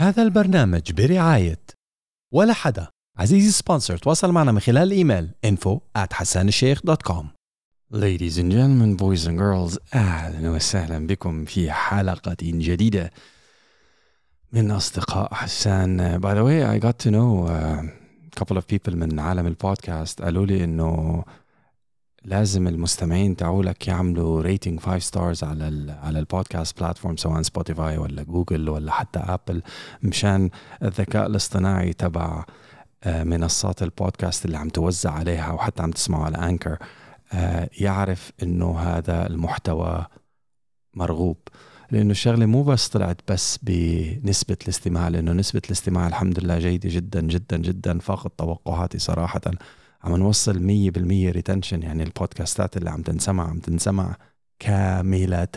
هذا البرنامج برعاية ولا حدا. عزيزي sponsor تواصل معنا من خلال الإيميل info at hassanالشيخ.com Ladies and gentlemen, boys and girls أهلا وسهلا بكم في حلقة جديدة من أصدقاء حسان. By the way, I got to know a couple of people من عالم البودكاست قالوا لي إنه لازم المستمعين تاعولك يعملوا rating 5 stars على ال على البودكاست platform سواء سبوتيفاي ولا جوجل ولا حتى ابل مشان الذكاء الاصطناعي تبع منصات البودكاست اللي عم توزع عليها وحتى عم تسمعوا على انكر يعرف إنه هذا المحتوى مرغوب. لأنه الشغلة مو بس طلعت بس بنسبة الاستماع لأنه نسبة الاستماع الحمد لله جيدة جدا جدا جدا فاقت توقعاتي صراحة. عم نوصل 100% ريتنشن يعني البودكاستات اللي عم تنسمع عم تنسمع كاملة.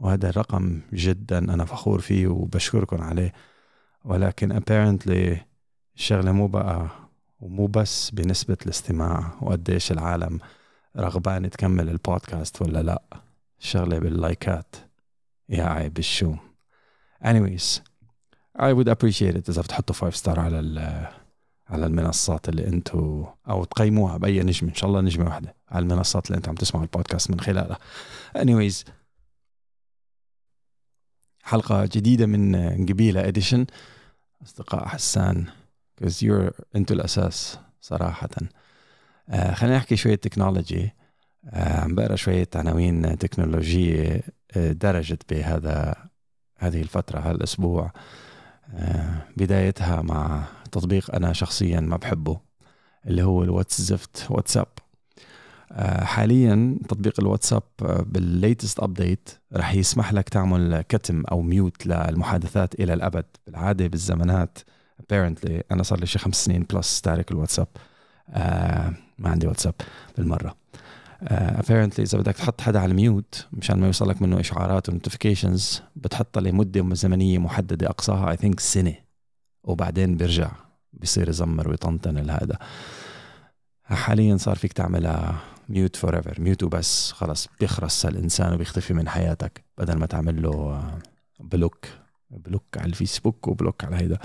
وهذا الرقم جدا أنا فخور فيه وبشكركم عليه. ولكن apparently الشغلة مو بقى ومو بس بنسبة الاستماع وقديش العالم رغبانة تكمل البودكاست ولا لأ. الشغلة باللايكات. يا عيب الشوم anyways I would appreciate it إذا بتحطوا 5 star على على المنصات اللي أنتم أو تقيموها بأي نجمة. إن شاء الله نجمة واحدة على المنصات اللي أنتم عم تسمعوا البودكاست من خلالها. Anyways حلقة جديدة من قبيله edition أصدقاء حسان because you're أنتوا الأساس صراحة. آه خلينا نحكي شوية تكنولوجي آه عم بقرا شوية عناوين تكنولوجية آه درجت بهذا هذه الفترة هالأسبوع. آه بدايتها مع تطبيق أنا شخصيا ما بحبه اللي هو الواتس زفت واتساب. آه، حاليا تطبيق الواتساب آه، بال latest update رح يسمح لك تعمل كتم أو mute للمحادثات إلى الأبد. بالعادة بالزمانات apparently أنا صار لي شي خمس سنين plus تارك الواتساب. آه ما عندي واتساب بالمرة. apparently إذا بدك تحط حدا على ال mute مشان ما يوصل لك منه إشعارات و notifications بتحطها لمدة زمنية محددة أقصاها I think سنة. وبعدين بيرجع بيصير يزمر ويطنطن هذا حاليا صار فيك تعملها mute forever mute وبس. خلص بيخرس الإنسان وبيختفي من حياتك بدل ما تعمل له block block على الفيسبوك و block على هيدا.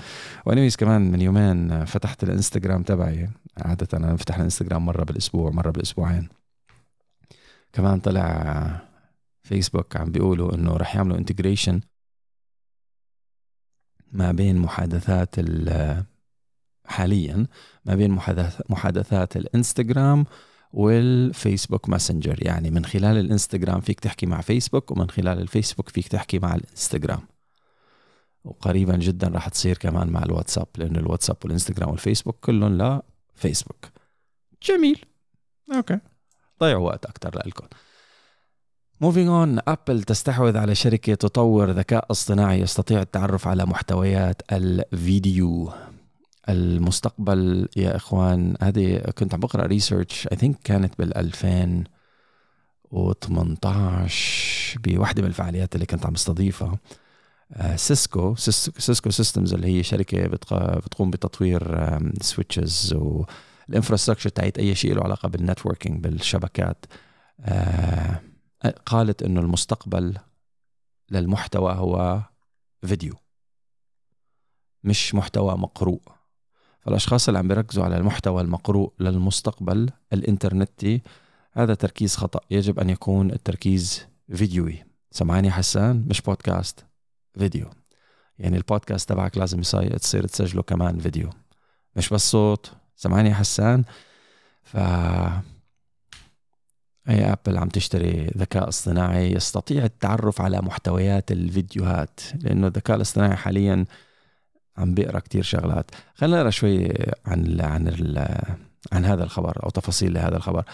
و anyways كمان من يومين فتحت الإنستغرام تبعي. عادة أنا بفتح الإنستغرام مرة بالأسبوع مرة بالأسبوعين. كمان طلع فيسبوك عم بيقولوا إنه رح يعملوا integration ما بين محادثات حاليا ما بين محادثات الإنستغرام والفيسبوك Messenger. يعني من خلال الإنستغرام فيك تحكي مع فيسبوك ومن خلال الفيسبوك فيك تحكي مع الإنستغرام. وقريبا جدا راح تصير كمان مع الواتساب لأنه الواتساب والإنستغرام والفيسبوك كلهم لا فيسبوك. جميل. okay. ضيعوا وقت أكثر لكم moving on ابل تستحوذ على شركة تطور ذكاء اصطناعي يستطيع التعرف على محتويات الفيديو المستقبل. يا إخوان هذه كنت عم بقرأ research I think كانت بال 2018 بوحدة من الفعاليات اللي كنت عم بستضيفها. Cisco Cisco Systems اللي هي شركة بتقوم بتطوير switches وال infrastructure تاعت أي شيء له علاقة بال networking بالشبكات. آه، قالت إنه المستقبل للمحتوى هو فيديو مش محتوى مقروء. فالأشخاص اللي عم بيركزوا على المحتوى المقروء للمستقبل الإنترنتي هذا تركيز خطأ يجب أن يكون التركيز فيديوي. سمعاني حسان؟ مش بودكاست فيديو. يعني البودكاست تبعك لازم تصير تسجله كمان فيديو. مش بس صوت. سمعاني حسان؟ ف أي آبل عم تشتري ذكاء اصطناعي يستطيع التعرف على محتويات الفيديوهات لأنه الذكاء الاصطناعي حاليا عم بيقرأ كتير شغلات. خلينا نقرأ شوي عن عن عن هذا الخبر أو تفاصيل لهذا الخبر.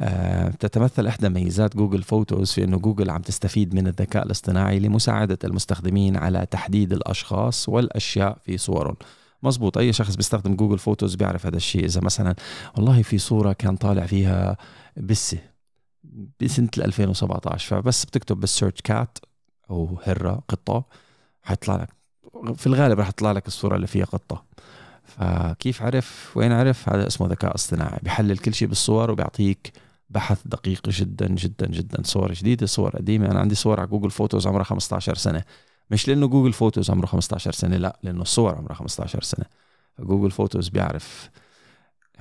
أه تتمثل إحدى ميزات Google Photos في إنه جوجل عم تستفيد من الذكاء الاصطناعي لمساعدة المستخدمين على تحديد الأشخاص والأشياء في صورهم. مزبوط أي شخص بيستخدم Google Photos بيعرف هذا الشيء. إذا مثلا والله في صورة كان طالع فيها بسه بسنة 2017 فبس بتكتب بال search cat أو هرة قطة حيطلع لك في الغالب راح تطلع لك الصورة اللي فيها قطة. فكيف عرف؟ وين عرف؟ هذا اسمه ذكاء اصطناعي. بيحلل كل شيء بالصور وبيعطيك بحث دقيق جدا جدا جدا. صور جديدة صور قديمة. أنا عندي صور على Google Photos عمرها 15 سنة. مش لأنه Google Photos عمره 15 سنة لأ لأنه الصور عمرها 15 سنة. ف Google Photos بيعرف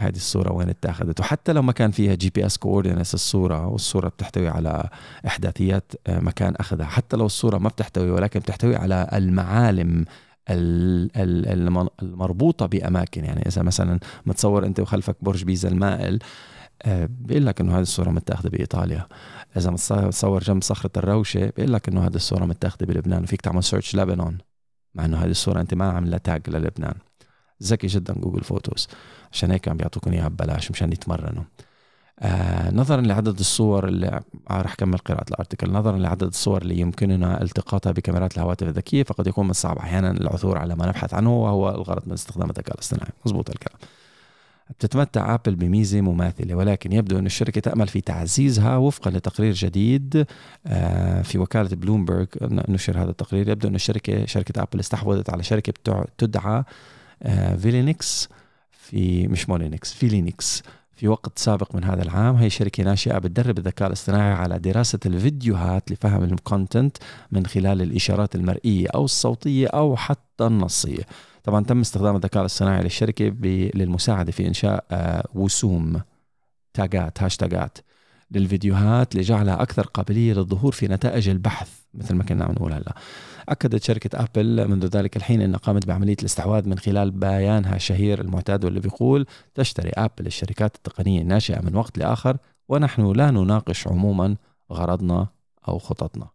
هذه الصورة وين اتاخذت وحتى لو ما كان فيها GPS coordinates الصورة والصورة بتحتوي على إحداثيات آه، مكان أخذها. حتى لو الصورة ما بتحتوي ولكن بتحتوي على المعالم المربوطة بأماكن. يعني إذا مثلا متصور أنت وخلفك برج بيزا المائل آه، بيقول لك إنه هذه الصورة متاخذة بإيطاليا. إذا متصور جنب صخرة الروشة بيقول لك إنه هذه الصورة متاخذة بلبنان. وفيك تعمل search لبنان مع إنه هذه الصورة أنت ما عاملة tag للبنان. ذكي جدا Google Photos عشان هيك عم بيعطوكم إياها ببلاش مشان يتمرنوا. آه نظرا لعدد الصور اللي آه رح كمل قراءة ال article نظرا لعدد الصور اللي يمكننا التقاطها بكاميرات الهواتف الذكية فقد يكون من الصعب أحيانا العثور على ما نبحث عنه وهو الغرض من استخدام الذكاء الاصطناعي. مضبوط الكلام. بتتمتع ابل بميزة مماثلة ولكن يبدو إن الشركة تأمل في تعزيزها وفقا لتقرير جديد آه، في وكالة بلومبرج نشر هذا التقرير. يبدو إن الشركة شركة ابل استحوذت على شركة تدعى Vilynx آه، في مش Moulinex Vilynx في وقت سابق من هذا العام هي شركة ناشئة بتدرب الذكاء الاصطناعي على دراسة الفيديوهات لفهم ال content من خلال الإشارات المرئية أو الصوتية أو حتى النصية. طبعا تم استخدام الذكاء الاصطناعي للشركة للمساعدة في إنشاء آه، وسوم تاجات هاشتاجات للفيديوهات لجعلها أكثر قابلية للظهور في نتائج البحث مثل ما كنا عم نقول هلأ. أكدت شركة أبل منذ ذلك الحين أنها قامت بعملية الاستحواذ من خلال بيانها الشهير المعتاد واللي بيقول تشتري أبل الشركات التقنية الناشئة من وقت لآخر ونحن لا نناقش عموما غرضنا أو خططنا.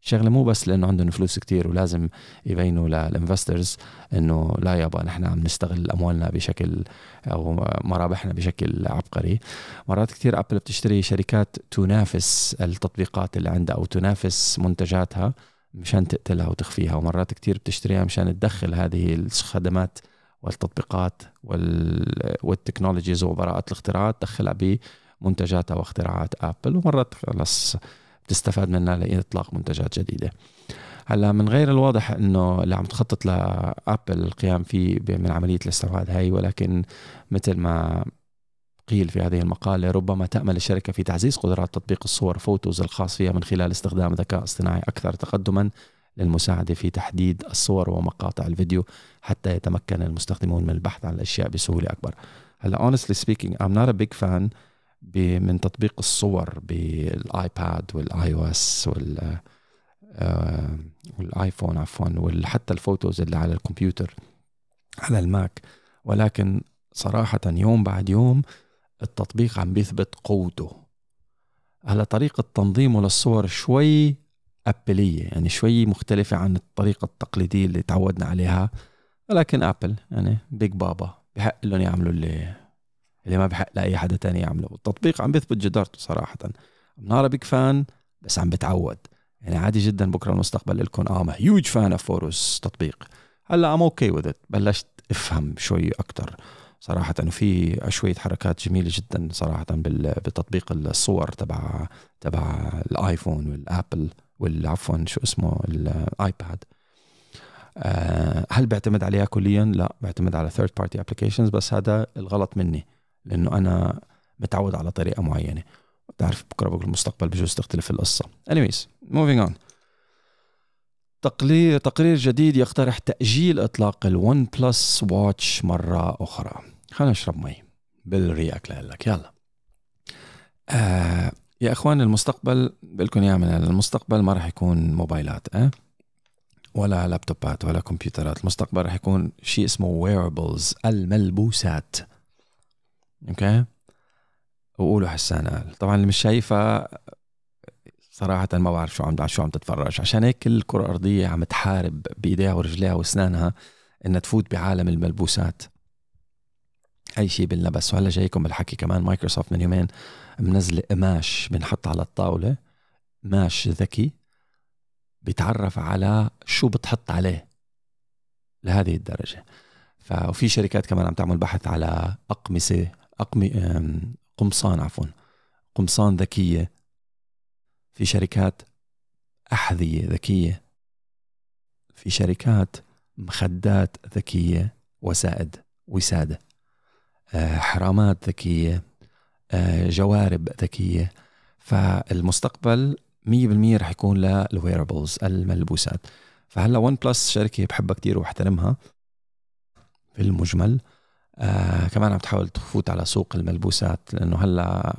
شغلة مو بس لأنه عندهم فلوس كتير ولازم يبينوا لل investors إنه لا يابا نحن عم نستغل أموالنا بشكل أو مرابحنا بشكل عبقري. مرات كتير أبل بتشتري شركات تنافس التطبيقات اللي عندها أو تنافس منتجاتها. مشان تقتلها وتخفيها. ومرات كتير بتشتريها مشان تدخل هذه الخدمات والتطبيقات وال technologies وبراءة الاختراعات تدخلها بمنتجاتها واختراعات آبل. ومرات خلص بتستفاد منها لإطلاق منتجات جديدة. هلأ من غير الواضح إنه اللي عم تخطط له آبل القيام فيه من عملية الاستحواذ هاي ولكن مثل ما قيل في هذه المقالة. ربما تأمل الشركة في تعزيز قدرات تطبيق الصور Photos الخاص فيها من خلال استخدام ذكاء اصطناعي أكثر تقدما للمساعدة في تحديد الصور ومقاطع الفيديو حتى يتمكن المستخدمون من البحث عن الأشياء بسهولة أكبر. هلا honestly speaking I'm not a big fan من تطبيق الصور بالآيباد وال iOS وال آه، والآيفون عفوا وحتى ال Photos اللي على الكمبيوتر على الماك. ولكن صراحة يوم بعد يوم التطبيق عم بيثبت قوته. هلا طريقة تنظيمه للصور شوي أبلية يعني شوي مختلفة عن الطريقة التقليدية اللي تعودنا عليها. ولكن أبل يعني big papa بحق لهم يعملوا اللي اللي ما بحق لأي حدا تاني يعمله. والتطبيق عم بيثبت جدارته صراحة. not a big fan بس عم بتعود. يعني عادي جدا بكرة المستقبل لكم. آه huge fan of Photos تطبيق. هلأ I'm okay with بلشت أفهم شوي أكثر صراحة وفي شوية حركات جميلة جدا صراحة بتطبيق الصور تبع تبع الآيفون والآبل والعفوا شو اسمه الآيباد. آه، هل بعتمد عليها كليا؟ لا بعتمد على third party applications بس هذا الغلط مني لأنه أنا متعود على طريقة معينة. بتعرف بكرة بقول المستقبل بجوز تختلف القصة. Anyways moving on. تقرير تقرير جديد يقترح تأجيل إطلاق ال OnePlus Watch مرة أخرى. خلينا نشرب مي بالرياك لك يلا. آه يا إخوان المستقبل بقول يا من المستقبل ما راح يكون موبايلات أه؟ ولا لابتوبات ولا كمبيوترات. المستقبل راح يكون شيء اسمه wearables الملبوسات. okay؟ وقولوا حسان قال طبعا اللي مش شايفها صراحة ما بعرف شو عم شو عم تتفرج. عشان هيك كل الكرة الأرضية عم تحارب بإيديها ورجليها وأسنانها إنها تفوت بعالم الملبوسات. أي شيء باللبس وهلا جايكم بالحكي كمان. مايكروسوفت من يومين منزلة قماش بنحط على الطاولة. قماش ذكي بيتعرف على شو بتحط عليه لهذه الدرجة. ففي شركات كمان عم تعمل بحث على أقمصة أقمي قمصان عفوا. قمصان ذكية في شركات أحذية ذكية في شركات مخدات ذكية وسائد وسادة آه، حرامات ذكية آه، جوارب ذكية. فالمستقبل 100% رح يكون لل wearables الملبوسات. فهلا OnePlus شركة بحبها كتير واحترمها في المجمل. آه كمان عم تحاول تفوت على سوق الملبوسات لأنه هلا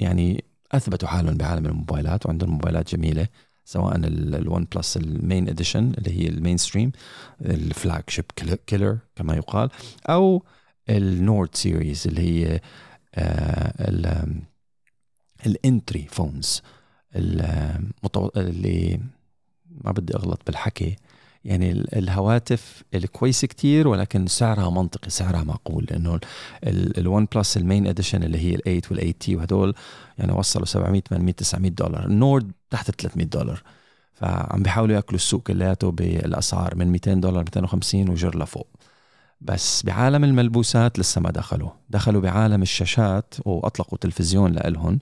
يعني أثبتوا حالهم بعالم الموبايلات وعندهم موبايلات جميلة سواء ال OnePlus ال main edition اللي هي ال mainstream ال flagship killer كما يقال أو ال Nord series اللي هي آه ال entry phones اللي ما بدي أغلط بالحكي يعني الهواتف الكويسه كتير ولكن سعرها منطقي سعرها معقول لأنه ال OnePlus ال main edition اللي هي ال8 وال8 T وهدول يعني وصلوا 700 800 900 دولار. ال Nord تحت 300 دولار. فعم بيحاولوا يأكلوا السوق كلياته بالأسعار من 200 دولار 250 وجر لفوق. بس بعالم الملبوسات لسه ما دخلوا. دخلوا بعالم الشاشات وأطلقوا تلفزيون لإلهم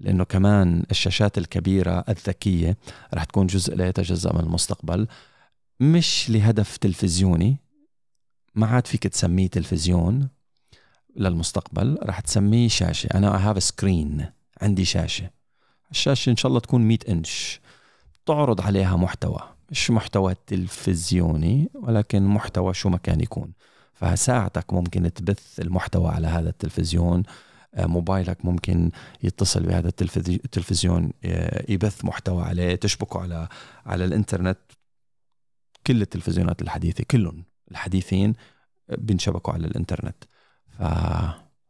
لأنه كمان الشاشات الكبيرة الذكية رح تكون جزء لا يتجزأ من المستقبل. مش لهدف تلفزيوني ما عاد فيك تسميه تلفزيون للمستقبل رح تسميه أنا I have a screen عندي شاشة. الشاشة إن شاء الله تكون 100 إنش. تعرض عليها محتوى. مش محتوى تلفزيوني ولكن محتوى شو ما كان يكون. فساعتك ممكن تبث المحتوى على هذا التلفزيون. آه، موبايلك ممكن يتصل بهذا التلفزيون آه، يبث محتوى عليه تشبكه على على الإنترنت. كل التلفزيونات الحديثة كلهم الحديثين بينشبكوا على الإنترنت. ف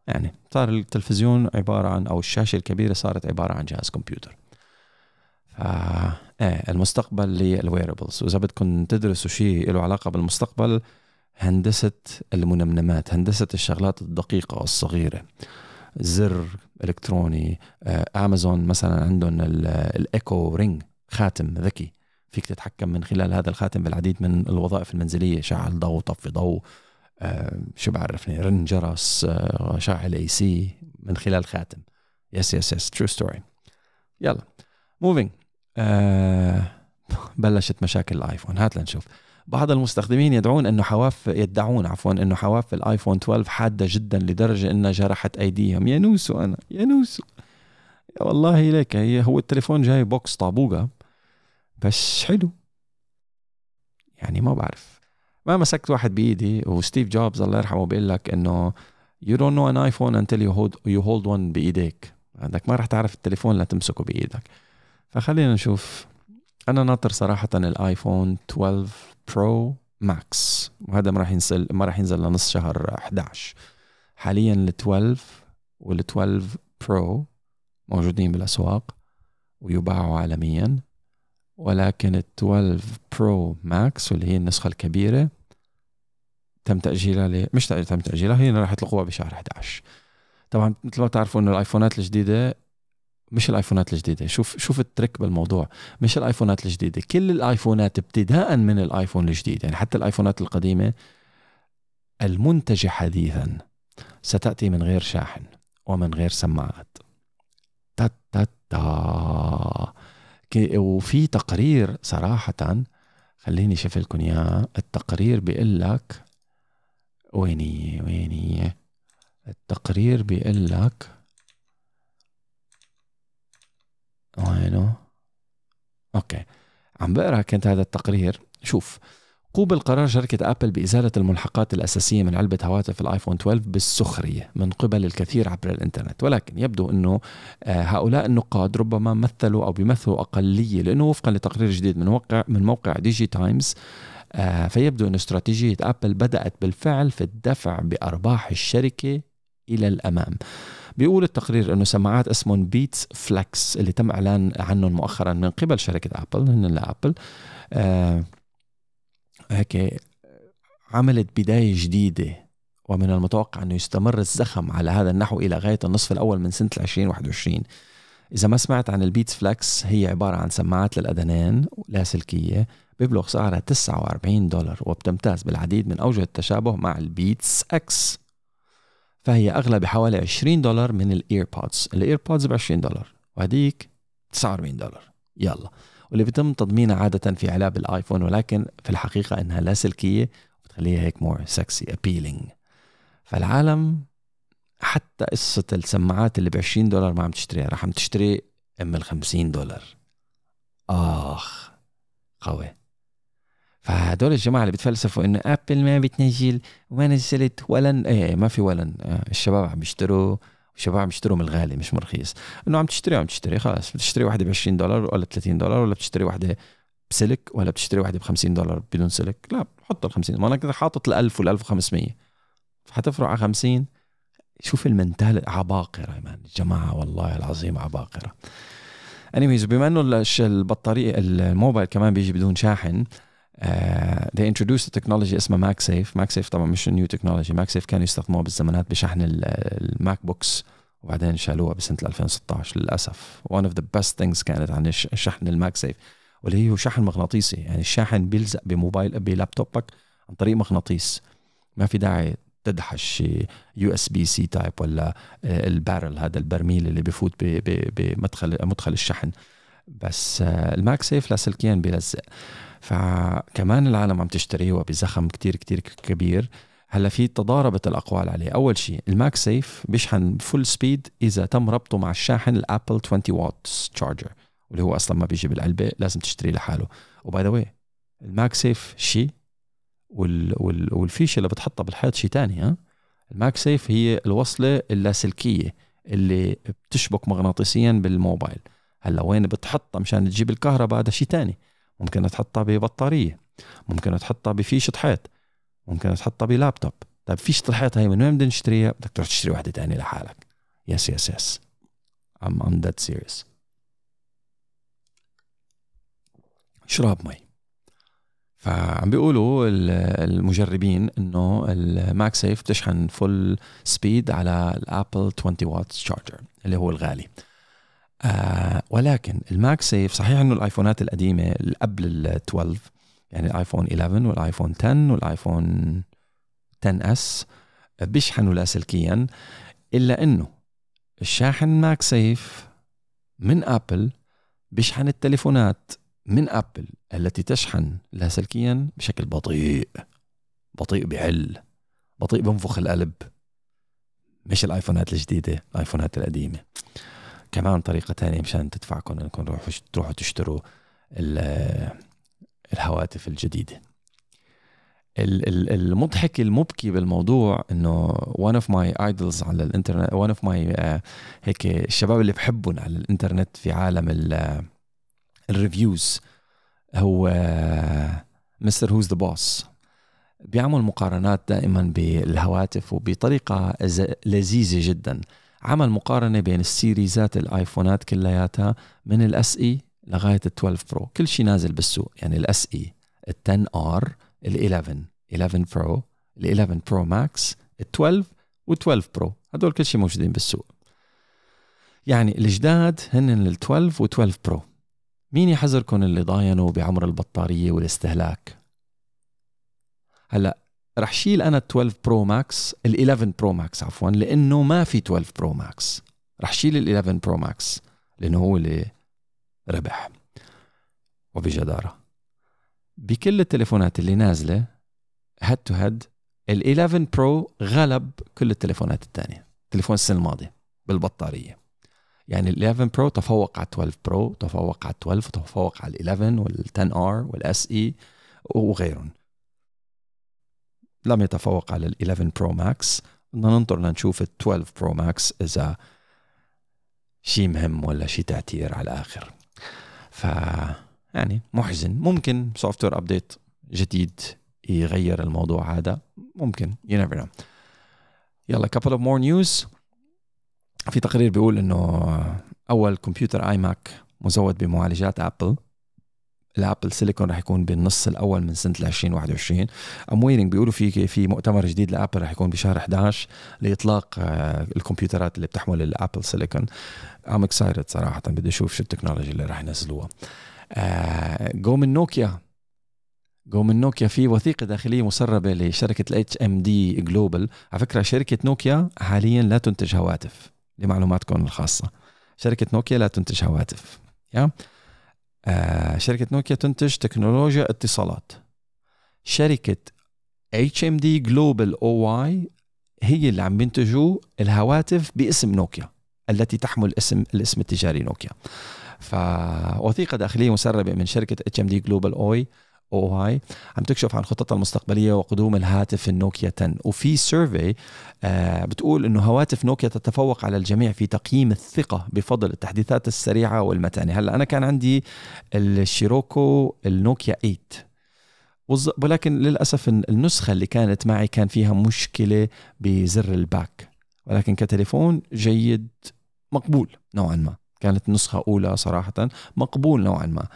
يعني صار التلفزيون عبارة عن أو الشاشة الكبيرة صارت عبارة عن جهاز كمبيوتر. ف إيه المستقبل للويربلز وإذا بدكم تدرسوا شيء له علاقة بالمستقبل هندسة المنمنمات هندسة الشغلات الدقيقة والصغيرة. زر إلكتروني امازون مثلا عندهم ال Echo Ring خاتم ذكي. فيك تتحكم من خلال هذا الخاتم بالعديد من الوظائف المنزلية شعل ضوء طفي ضوء آه شو بعرفني رن جرس آه شاعل AC من خلال خاتم. yes yes yes true story يلا moving آه بلشت مشاكل الآيفون. هات لنشوف. بعض المستخدمين يدعون إنه حواف يدعون عفوا إنه حواف الآيفون 12 حادة جدا لدرجة إنها جرحت أيديهم. يا نوسو أنا يا نوسو. والله ليك هي هو التليفون جاي box طابوقة. بس حلو. يعني ما بعرف. ما مسكت واحد بإيدي وستيف جوبز الله يرحمه بيقول لك إنه you don't know an iPhone until you hold, you hold one بإيديك. عندك ما رح تعرف التليفون لتمسكه بإيدك. فخلينا نشوف. أنا ناطر صراحة الآيفون 12 Pro Max وهذا ما راح ينزل ما راح ينزل لنص شهر 11 حاليا ال 12 وال 12 Pro موجودين بالأسواق ويباعوا عالميا. ولكن ال 12 Pro Max واللي هي النسخة الكبيرة تم تأجيلها ل... مش تم تأجيلها هي راح يطلقوها بشهر 11 طبعا مثل ما تعرفوا إنه الآيفونات الجديدة مش الآيفونات الجديدة. شوف شوف ال trick بالموضوع. مش الآيفونات الجديدة. كل الآيفونات ابتداء من الآيفون الجديد. يعني حتى الآيفونات القديمة المنتجة حديثا ستأتي من غير شاحن ومن غير سماعات. تا تا تا. وفي تقرير صراحة خليني شوف لكم إياه. التقرير بيقول لك ويني ويني التقرير بيقول لك وينه؟ أوكي. عم بقرا كنت هذا التقرير. شوف قوبل قرار شركة أبل بإزالة الملحقات الأساسية من علبة هواتف الآيفون 12 بالسخرية من قبل الكثير عبر الإنترنت. ولكن يبدو أنه آه، هؤلاء النقاد ربما مثلوا أو بيمثلوا أقلية لأنه وفقا لتقرير جديد من موقع من موقع DigiTimes آه، فيبدو أن استراتيجية أبل بدأت بالفعل في الدفع بأرباح الشركة إلى الأمام. بيقول التقرير إنه سماعات اسمهم Beats Flex اللي تم إعلان عنهم مؤخرا من قبل شركة آبل هن لابل آه هيك عملت بداية جديدة ومن المتوقع أنه يستمر الزخم على هذا النحو إلى غاية النصف الأول من سنة 2021 إذا ما سمعت عن ال Beats Flex هي عبارة عن سماعات للأذنين لاسلكية بيبلغ سعرها 49 دولار وبتمتاز بالعديد من أوجه التشابه مع ال BeatsX. فهي أغلى بحوالي 20 دولار من ال EarPods. ال EarPods ب 20 دولار وهديك 49 دولار. يلا. واللي بيتم تضمينها عادة في علب الايفون ولكن في الحقيقة إنها لاسلكية بتخليها هيك more sexy appealing فالعالم حتى قصة السماعات اللي ب 20 دولار ما عم تشتريها رح عم تشتري أم ال 50 دولار. آخ قوي. فهدول الجماعة اللي بتفلسفوا إنه ابل ما بتنزل وما نزلت ولا إيه ما في ولا الشباب عم بيشتروا الشباب عم يشتروا من الغالي مش من رخيص إنه عم تشتري عم تشتري خلاص بتشتري واحدة ب 20 دولار ولا ب 30 دولار ولا بتشتري واحدة بسلك ولا بتشتري واحدة ب 50 دولار بدون سلك. لا حط ال 50 ما أنا كده حاطط ال 1000 وال 1500 فحتفرق على 50 شوف ال mental عباقرة يا man. الجماعة والله العظيم عباقرة. Anyways بما إنه البطارية الموبايل كمان بيجي بدون شاحن uh, they introduced a technology اسمها MagSafe MagSafe طبعا مش new technology MagSafe كانوا يستخدموها بالزمانات بشحن ال MacBooks وبعدين شالوها بسنة 2016 للأسف. One of the best things كانت عن شحن ال MagSafe واللي هو شحن مغناطيسي. يعني الشاحن بيلزق بموبايل بلابتوبك عن طريق مغناطيس. ما في داعي تدحش USB C type ولا ال barrel هذا البرميل اللي بفوت بمدخل مدخل الشحن. بس آه، ال MagSafe لاسلكيا بيلزق. فكمان العالم عم تشتريه وبزخم كتير كتير كبير. هلا في تضاربت الأقوال عليه. أول شيء ال MagSafe بيشحن full speed إذا تم ربطه مع الشاحن الابل 20 watts charger واللي هو أصلا ما بيجي بالعلبه لازم تشتريه لحاله. و by the way ال MagSafe شيء وال وال والفيشة اللي بتحطها بالحيط شيء ثاني ها؟ ال MagSafe هي الوصلة اللاسلكية اللي بتشبك مغناطيسيا بالموبايل. هلا وين بتحطها؟ مشان تجيب الكهرباء هذا شيء ثاني ممكن تحطها ببطارية ممكن تحطها بفيشة حيط ممكن تحطها بلابتوب. طيب فيشة الحيط هي من وين بدنا نشتريها؟ بدك تروح تشتري واحدة ثانية لحالك. yes yes yes I'm I'm that serious شراب مي. فعم بيقولوا المجربين إنه ال MagSafe بتشحن full speed على الأبل 20 watt charger اللي هو الغالي. آه ولكن ال MagSafe صحيح إنه الآيفونات القديمة قبل ال 12 يعني الآيفون 11 والآيفون 10 والآيفون 10 S بيشحنوا لاسلكيا إلا إنه الشاحن MagSafe من ابل بيشحن التليفونات من ابل التي تشحن لاسلكيا بشكل بطيء بطيء بحل بطيء بنفخ القلب. مش الآيفونات الجديدة الآيفونات القديمة. كمان طريقة تانية مشان تدفعكم إنكم تروحوا تشتروا الهواتف الجديدة. المضحك المبكي بالموضوع إنه one of my idols على الانترنت one of my uh, هيك الشباب اللي بحبهم على الإنترنت في عالم ال reviews هو Mrwhosetheboss بيعمل مقارنات دائما بالهواتف وبطريقة لذيذة جدا. عمل مقارنة بين ال series ات الآيفونات كلياتها من ال SE لغاية ال 12 Pro كل شيء نازل بالسوق. يعني ال SE ال 10 R ال 11 11 Pro ال 11 Pro Max ال 12 و 12 Pro هدول كل شيء موجودين بالسوق. يعني الجداد هن ال 12 و 12 Pro مين يحذركم اللي ضاينوا بعمر البطارية والاستهلاك؟ هلأ رح شيل أنا ال 12 Pro Max ال 11 Pro Max عفوا لأنه ما في 12 Pro Max رح شيل ال 11 Pro Max لأنه هو اللي ربح وبجدارة. بكل التليفونات اللي نازلة head to head ال 11 Pro غلب كل التليفونات الثانية تليفون السنة الماضية بالبطارية. يعني ال 11 Pro تفوق على 12 Pro تفوق على 12 تفوق على ال 11 وال 10 R وال SE وغيرهم. لم يتفوق على ال 11 Pro Max. بدنا ننطر لنشوف ال 12 Pro Max إذا شيء مهم ولا شيء تعتير على الآخر. ف يعني محزن. ممكن software update جديد يغير الموضوع هذا. ممكن. You never know. يلا couple of more news. في تقرير بيقول إنه أول كمبيوتر اي ماك مزود بمعالجات Apple ال Apple silicon رح يكون بالنص الأول من سنة 2021 I'm waiting بيقولوا في في مؤتمر جديد ل Apple رح يكون بشهر 11 لإطلاق آه، الكمبيوترات اللي بتحمل ال Apple silicon. I'm excited صراحة بدي أشوف شو ال technology اللي رح ينزلوها. جو من نوكيا. جو من نوكيا في وثيقة داخلية مسربة لشركة ال HMD Global على فكرة شركة نوكيا حاليا لا تنتج هواتف لمعلوماتكم الخاصة. شركة نوكيا لا تنتج هواتف. يا؟ آه شركة نوكيا تنتج تكنولوجيا اتصالات. شركة جلوبال أو واي هي اللي عم بينتجوا الهواتف باسم نوكيا التي تحمل اسم الاسم التجاري نوكيا. فوثيقة داخلية مسربة من شركة دي جلوبال اوي أو هاي عم تكشف عن خططها المستقبلية وقدوم الهاتف النوكيا 10 وفي سيرفي آه بتقول إنه هواتف نوكيا تتفوق على الجميع في تقييم الثقة بفضل التحديثات السريعة والمتانة. هلأ أنا كان عندي ال Sirocco النوكيا 8 ولكن للأسف النسخة اللي كانت معي كان فيها مشكلة بزر ال back. ولكن كتليفون جيد مقبول نوعا ما. كانت نسخة أولى صراحة مقبول نوعا ما.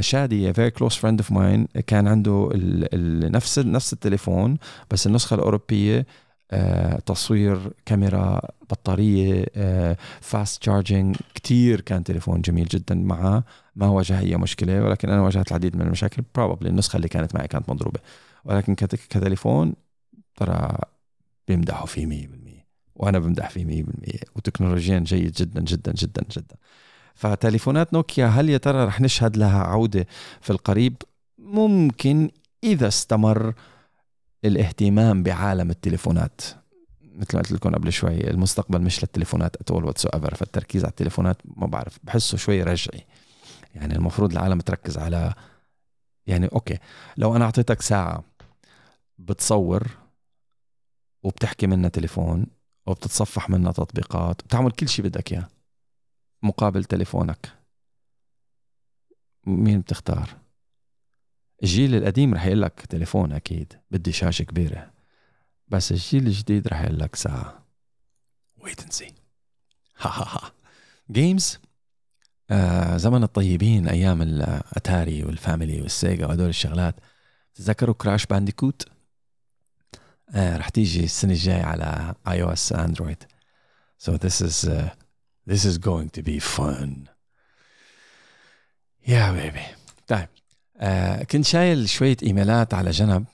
شادي very close friend of mine كان عنده ال ال نفس نفس التليفون بس النسخة الأوروبية آه، تصوير كاميرا بطارية fast charging كثير كان تليفون جميل جدا معه ما واجه اي مشكلة ولكن أنا واجهت العديد من المشاكل probably النسخة اللي كانت معي كانت مضروبة. ولكن كتليفون ترى بيمدحوا فيه 100% وأنا بمدح فيه 100% وتكنولوجيا جيد جدا جدا جدا جدا. فتليفونات نوكيا هل يا ترى رح نشهد لها عودة في القريب؟ ممكن إذا استمر الاهتمام بعالم التليفونات. مثل ما قلت لكم قبل شوي المستقبل مش للتليفونات at all whatsoever فالتركيز على التليفونات ما بعرف بحسه شوي رجعي. يعني المفروض العالم تركز على يعني أوكي لو أنا أعطيتك ساعة بتصور وبتحكي منها تليفون وبتتصفح منها تطبيقات بتعمل كل شيء بدك إياه. مقابل تليفونك. مين بتختار؟ الجيل القديم رح يقول لك تليفون أكيد بدي شاشة كبيرة. بس الجيل الجديد رح يقول لك ساعة. Wait and see ها ها ها games آه زمن الطيبين أيام ال Atari وال Family وال Sega وهدول الشغلات. تذكروا Crash Bandicoot آه رح تيجي السنة الجاية على iOS Android so this is uh, This is going to be fun. يا بيبي طيب. آه كنت شايل شوية إيميلات على جنب.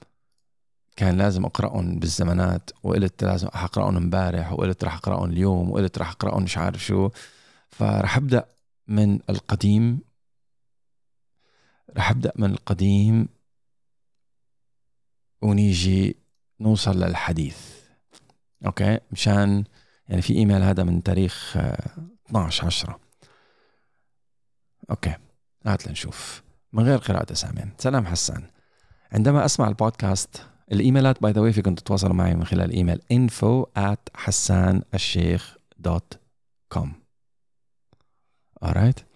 كان لازم أقرأهم بالزمانات وقلت لازم أقرأهم امبارح وقلت راح أقرأهم اليوم وقلت راح أقرأهم مش عارف شو. فراح أبدأ من القديم. راح أبدأ من القديم. ونيجي نوصل للحديث. أوكي؟ مشان يعني في إيميل هذا من تاريخ 12 آه، 10 أوكي هات لنشوف. من غير قراءة اسامي سلام حسان. عندما أسمع البودكاست الإيميلات by the way فيكم تتواصلوا معي من خلال إيميل info at com alright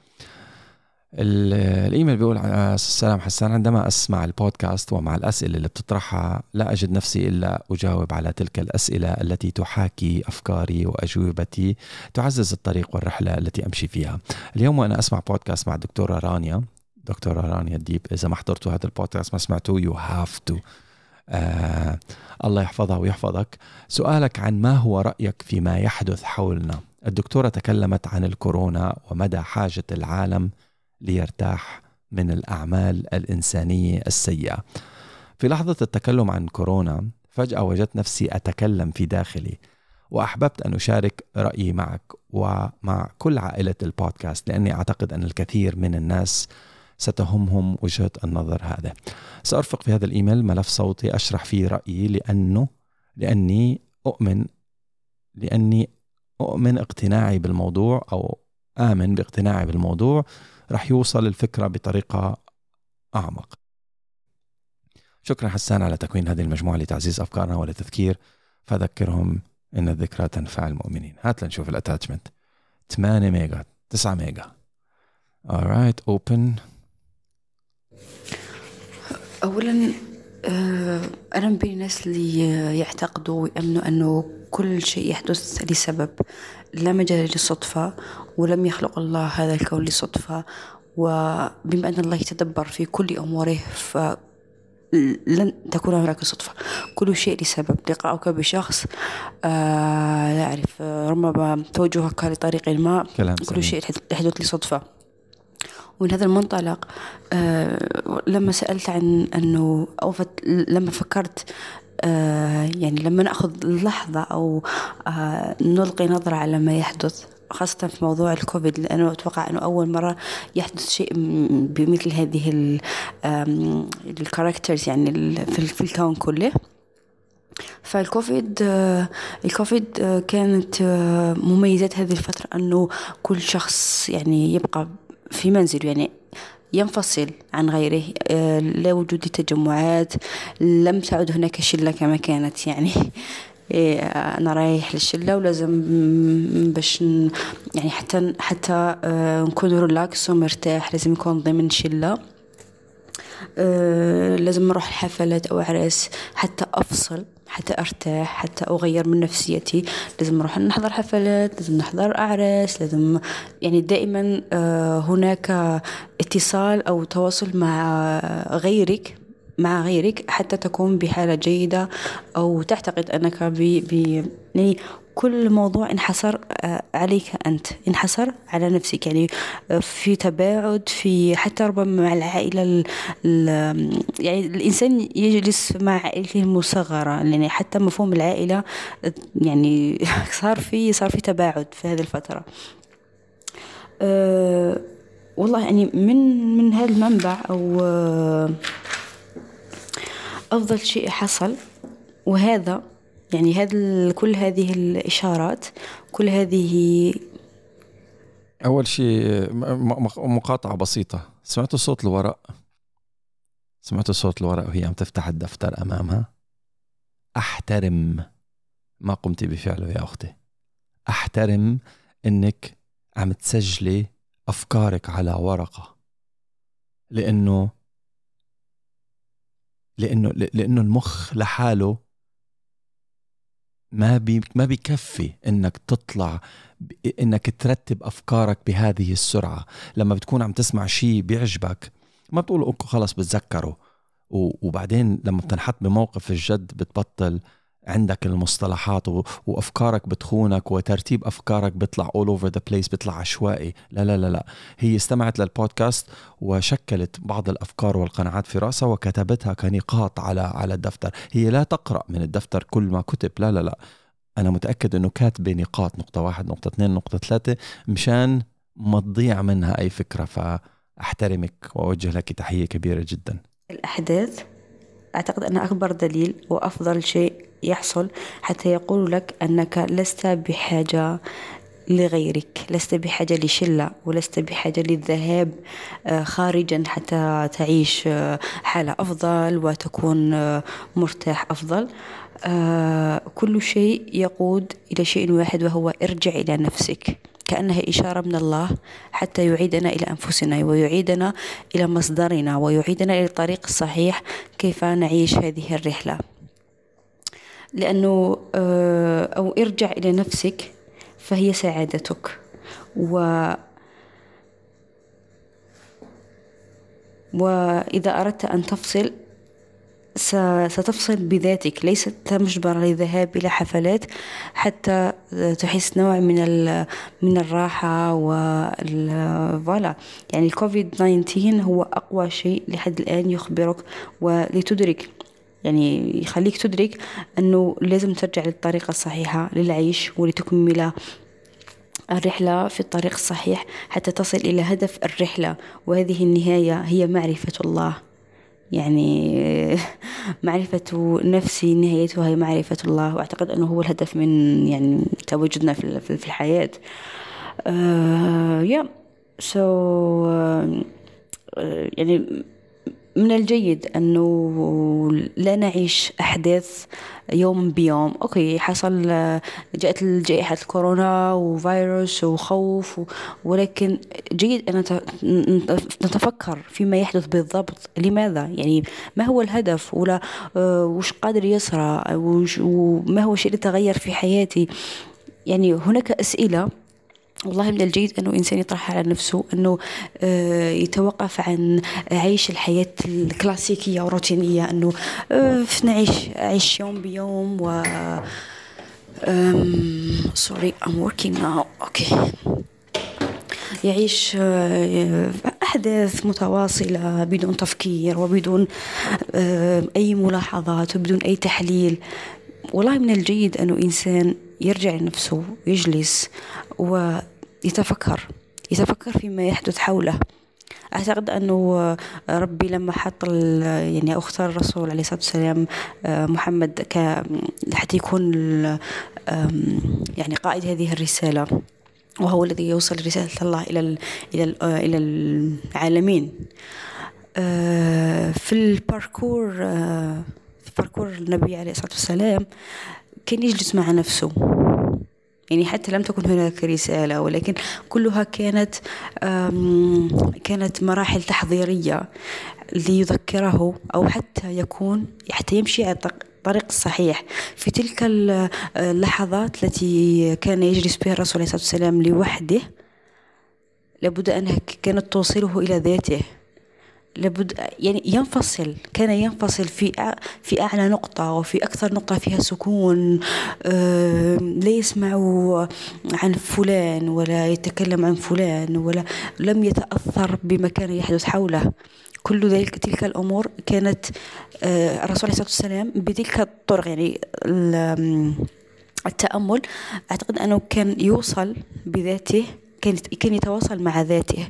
الإيميل بيقول السلام حسان عندما أسمع البودكاست ومع الأسئلة اللي بتطرحها لا أجد نفسي إلا أجاوب على تلك الأسئلة التي تحاكي أفكاري وأجوبتي تعزز الطريق والرحلة التي أمشي فيها. اليوم وأنا أسمع بودكاست مع الدكتوره رانيا دكتورة رانيا الديب. إذا ما حضرتوا هذا البودكاست ما سمعتوه you have to آه الله يحفظها ويحفظك. سؤالك عن ما هو رأيك فيما يحدث حولنا. الدكتورة تكلمت عن الكورونا ومدى حاجة العالم ليرتاح من الأعمال الإنسانية السيئة. في لحظة التكلم عن كورونا فجأة وجدت نفسي أتكلم في داخلي وأحببت أن أشارك رأيي معك ومع كل عائلة البودكاست لأني أعتقد أن الكثير من الناس ستهمهم وجهة النظر هذا. سأرفق في هذا الإيميل ملف صوتي أشرح فيه رأيي لأنه لأني أؤمن لأني أؤمن اقتناعي بالموضوع أو آمن باقتناعي بالموضوع رح يوصل الفكرة بطريقة أعمق. شكرا حسان على تكوين هذه المجموعة لتعزيز أفكارنا ولتذكير. فذكرهم إن الذكرى تنفع المؤمنين. هات لنشوف ال attachment. 8 ميجا 9 ميجا. Alright open. أولا آه، أنا من بين الناس اللي يعتقدوا ويأمنوا أنه كل شيء يحدث لسبب. لا مجال للصدفة ولم يخلق الله هذا الكون لصدفة وبما أن الله يتدبر في كل أموره ف لن تكون هناك صدفة. كل شيء لسبب. لقاؤك بشخص آه لا أعرف ربما توجهك لطريق ما كلام كل شيء يحدث لصدفة. ومن هذا المنطلق آه لما سألت عن أنه أو لما فكرت آه يعني لما نأخذ لحظة أو آه نلقي نظرة على ما يحدث خاصة في موضوع الكوفيد لأنه أتوقع أنه أول مرة يحدث شيء بمثل هذه الكاركترز يعني في الكون كله. فالكوفيد الكوفيد كانت مميزات هذه الفترة أنه كل شخص يعني يبقى في منزله يعني ينفصل عن غيره آه، لا وجود تجمعات لم تعد هناك شلة كما كانت يعني. إيه، أنا رايح للشلة ولازم باش يعني حتى حتى آه، نكون ريلاكس ومرتاح لازم يكون ضمن شلة. آه، لازم نروح حفلات أو اعراس حتى أفصل. حتى أرتاح حتى أغير من نفسيتي. لازم نروح نحضر حفلات لازم نحضر أعراس لازم يعني دائما آه، هناك اتصال أو تواصل مع غيرك مع غيرك حتى تكون بحالة جيدة أو تعتقد أنك ب ب يعني كل موضوع انحصر آه، عليك أنت. انحصر على نفسك. يعني آه، في تباعد في حتى ربما مع العائلة ال يعني الإنسان يجلس مع عائلته المصغرة يعني حتى مفهوم العائلة يعني صار في صار في تباعد في هذه الفترة. أه والله يعني من من هذا المنبع أو أفضل شيء حصل وهذا يعني هذا كل هذه الإشارات كل هذه أول شيء مقاطعة بسيطة. سمعتوا صوت الورق؟ سمعتوا صوت الورق وهي عم تفتح الدفتر أمامها؟ أحترم ما قمت بفعله يا أختي. أحترم إنك عم تسجلي أفكارك على ورقة. لأنه لأنه لأنه المخ لحاله ما بي ما بيكفي إنك تطلع إنك ترتب أفكارك بهذه السرعة. لما بتكون عم تسمع شيء بيعجبك ما بتقول أوكي خلص بتذكره. وبعدين لما بتنحط بموقف الجد بتبطل عندك المصطلحات وأفكارك بتخونك وترتيب أفكارك بيطلع all over the place بيطلع عشوائي. لا لا لا لا. هي استمعت للبودكاست وشكلت بعض الأفكار والقناعات في رأسها وكتبتها كنقاط على على الدفتر. هي لا تقرأ من الدفتر كل ما كتب. لا لا لا. أنا متأكد إنه كاتبة نقاط نقطة واحد نقطة اثنين نقطة ثلاثة مشان ما تضيع منها أي فكرة. فأحترمك وأوجه لك تحية كبيرة جدا. الأحداث أعتقد أن أكبر دليل وأفضل شيء يحصل حتى يقول لك أنك لست بحاجة لغيرك لست بحاجة لشلة ولست بحاجة للذهاب آه، خارجا حتى تعيش آه، حالة أفضل وتكون آه، مرتاح أفضل. كل شيء يقود إلى شيء واحد وهو ارجع إلى نفسك. كأنها إشارة من الله حتى يعيدنا إلى أنفسنا ويعيدنا إلى مصدرنا ويعيدنا إلى الطريق الصحيح كيف نعيش هذه الرحلة. لأنه آه، أو ارجع إلى نفسك فهي سعادتك. و وإذا أردت أن تفصل ستفصل بذاتك. ليست مجبرة للذهاب إلى حفلات حتى تحس نوع من من الراحة فوالا يعني الكوفيد 19 هو أقوى شيء لحد الآن يخبرك ولتدرك. يعني يخليك تدرك أنه لازم ترجع للطريقة الصحيحة للعيش ولتكمل الرحلة في الطريق الصحيح حتى تصل إلى هدف الرحلة. وهذه النهاية هي معرفة الله. يعني معرفة نفسي نهايتها هي معرفة الله وأعتقد أنه هو الهدف من يعني تواجدنا في الحياة. يا uh, so uh, يعني من الجيد أنه لا نعيش أحداث يوم بيوم. أوكي حصل جاءت جائحة الكورونا وفيروس وخوف ولكن جيد أن نتفكر فيما يحدث بالضبط. لماذا؟ يعني ما هو الهدف؟ ولا وش قادر يصرى وما هو الشيء اللي تغير في حياتي؟ يعني هناك أسئلة والله من الجيد أنه إنسان يطرحها على نفسه أنه آه، يتوقف عن عيش الحياة الكلاسيكية والروتينية أنه آه، نعيش عيش يوم بيوم و sorry I'm working now. Okay. يعيش آه، أحداث متواصلة بدون تفكير وبدون أي ملاحظات وبدون أي تحليل. والله من الجيد أنه إنسان يرجع لنفسه يجلس و يتفكر يتفكر فيما يحدث حوله. أعتقد أنه ربي لما حط يعني اختار الرسول عليه الصلاة والسلام آه، محمد ك حتى يكون يعني قائد هذه الرسالة وهو الذي يوصل رسالة الله إلى إلى إلى العالمين. في الباركور في باركور النبي عليه الصلاة والسلام كان يجلس مع نفسه. يعني حتى لم تكن هناك رسالة ولكن كلها كانت كانت مراحل تحضيرية ليذكره أو حتى يكون حتى يمشي على الطريق الصحيح في تلك اللحظات التي كان يجلس بها الرسول عليه الصلاة والسلام لوحده لابد أنها كانت توصله إلى ذاته. لابد يعني ينفصل كان ينفصل في في أعلى نقطة وفي أكثر نقطة فيها سكون لا يسمع عن فلان ولا يتكلم عن فلان ولا لم يتأثر بما كان يحدث حوله. كل ذلك تلك الأمور كانت الرسول عليه الصلاة والسلام بتلك الطرق يعني التأمل أعتقد أنه كان يوصل بذاته كان كان يتواصل مع ذاته.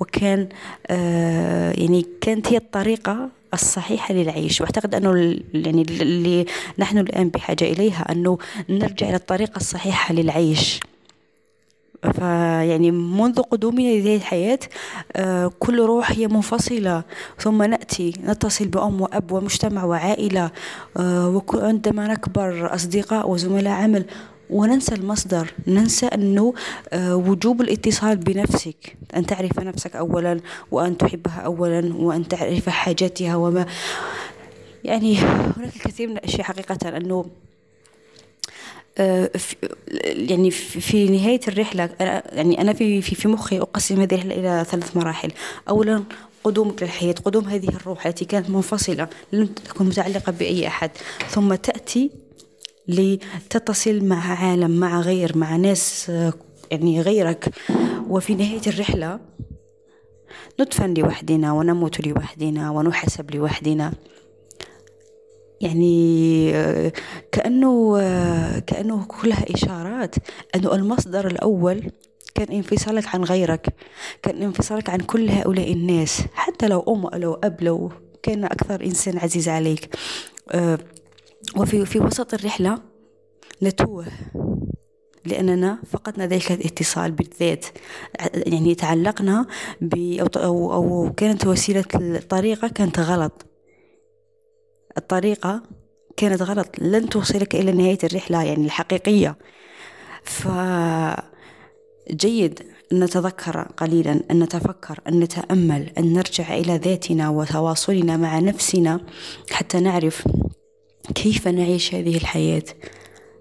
وكان آه يعني كانت هي الطريقة الصحيحة للعيش. وأعتقد أنه يعني اللي نحن الآن بحاجة إليها أنه نرجع إلى الطريقة الصحيحة للعيش. فيعني منذ قدومنا لهذه الحياة آه كل روح هي منفصلة. ثم نأتي نتصل بأم وأب ومجتمع وعائلة آه وعندما نكبر أصدقاء وزملاء عمل وننسى المصدر ننسى أنه وجوب الاتصال بنفسك. أن تعرف نفسك أولا وأن تحبها أولا وأن تعرف حاجاتها وما. يعني هناك الكثير من الأشياء حقيقة أنه يعني في نهاية الرحلة يعني أنا في في في مخي أقسم هذه الرحلة إلى ثلاث مراحل. أولا قدومك للحياة قدوم هذه الروح التي كانت منفصلة لم تكن متعلقة بأي أحد. ثم تأتي لتتصل مع عالم مع غير مع ناس يعني غيرك. وفي نهاية الرحلة ندفن لوحدنا ونموت لوحدنا ونحسب لوحدنا. يعني كأنه كأنه كلها إشارات أنه المصدر الأول كان انفصالك عن غيرك كان انفصالك عن كل هؤلاء الناس. حتى لو أم أو أب لو كان أكثر إنسان عزيز عليك وفي في وسط الرحلة نتوه لأننا فقدنا ذلك الاتصال بالذات يعني تعلقنا ب أو, أو كانت وسيلة الطريقة كانت غلط. الطريقة كانت غلط لن توصلك إلى نهاية الرحلة يعني الحقيقية. ف جيد أن نتذكر قليلا أن نتفكر أن نتأمل أن نرجع إلى ذاتنا وتواصلنا مع نفسنا حتى نعرف كيف نعيش هذه الحياة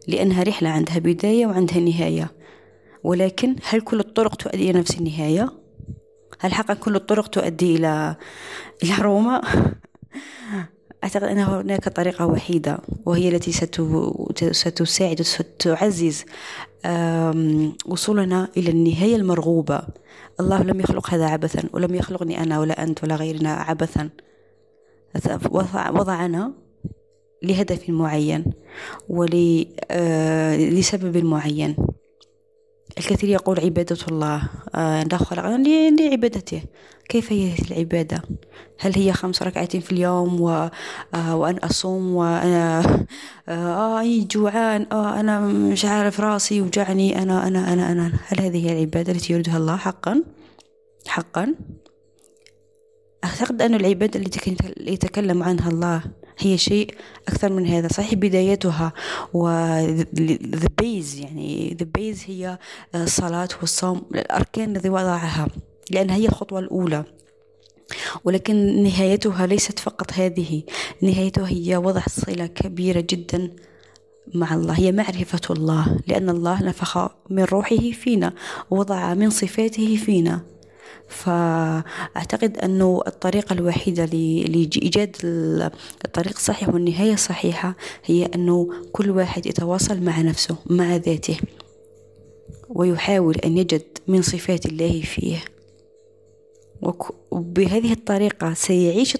لأنها رحلة عندها بداية وعندها نهاية ولكن هل كل الطرق تؤدي إلى نفس النهاية؟ هل حقا كل الطرق تؤدي إلى إلى روما؟ أعتقد أن هناك طريقة وحيدة وهي التي ستساعد وستعزز وصولنا إلى النهاية المرغوبة الله لم يخلق هذا عبثا ولم يخلقني أنا ولا أنت ولا غيرنا عبثا وضعنا لهدف معين ولسبب آه، معين. الكثير يقول عبادة الله لا خلق لعبادته. كيف هي العبادة؟ هل هي خمس ركعات في اليوم و... آه وأن أصوم وأنا آه جوعان آه أنا مش عارف راسي وجعني أنا أنا أنا أنا. هل هذه هي العبادة التي يريدها الله؟ حقا حقا. أعتقد أن العبادة التي يتكلم عنها الله هي شيء أكثر من هذا صحيح بدايتها و the base يعني the base هي الصلاة والصوم الأركان الذي وضعها لأنها هي الخطوة الأولى. ولكن نهايتها ليست فقط هذه نهايتها هي وضع صلة كبيرة جدا مع الله هي معرفة الله لأن الله نفخ من روحه فينا ووضع من صفاته فينا. فأعتقد أنه الطريقة الوحيدة لإيجاد الطريق الصحيح والنهاية الصحيحة هي أنه كل واحد يتواصل مع نفسه مع ذاته ويحاول أن يجد من صفات الله فيه وبهذه الطريقة سيعيش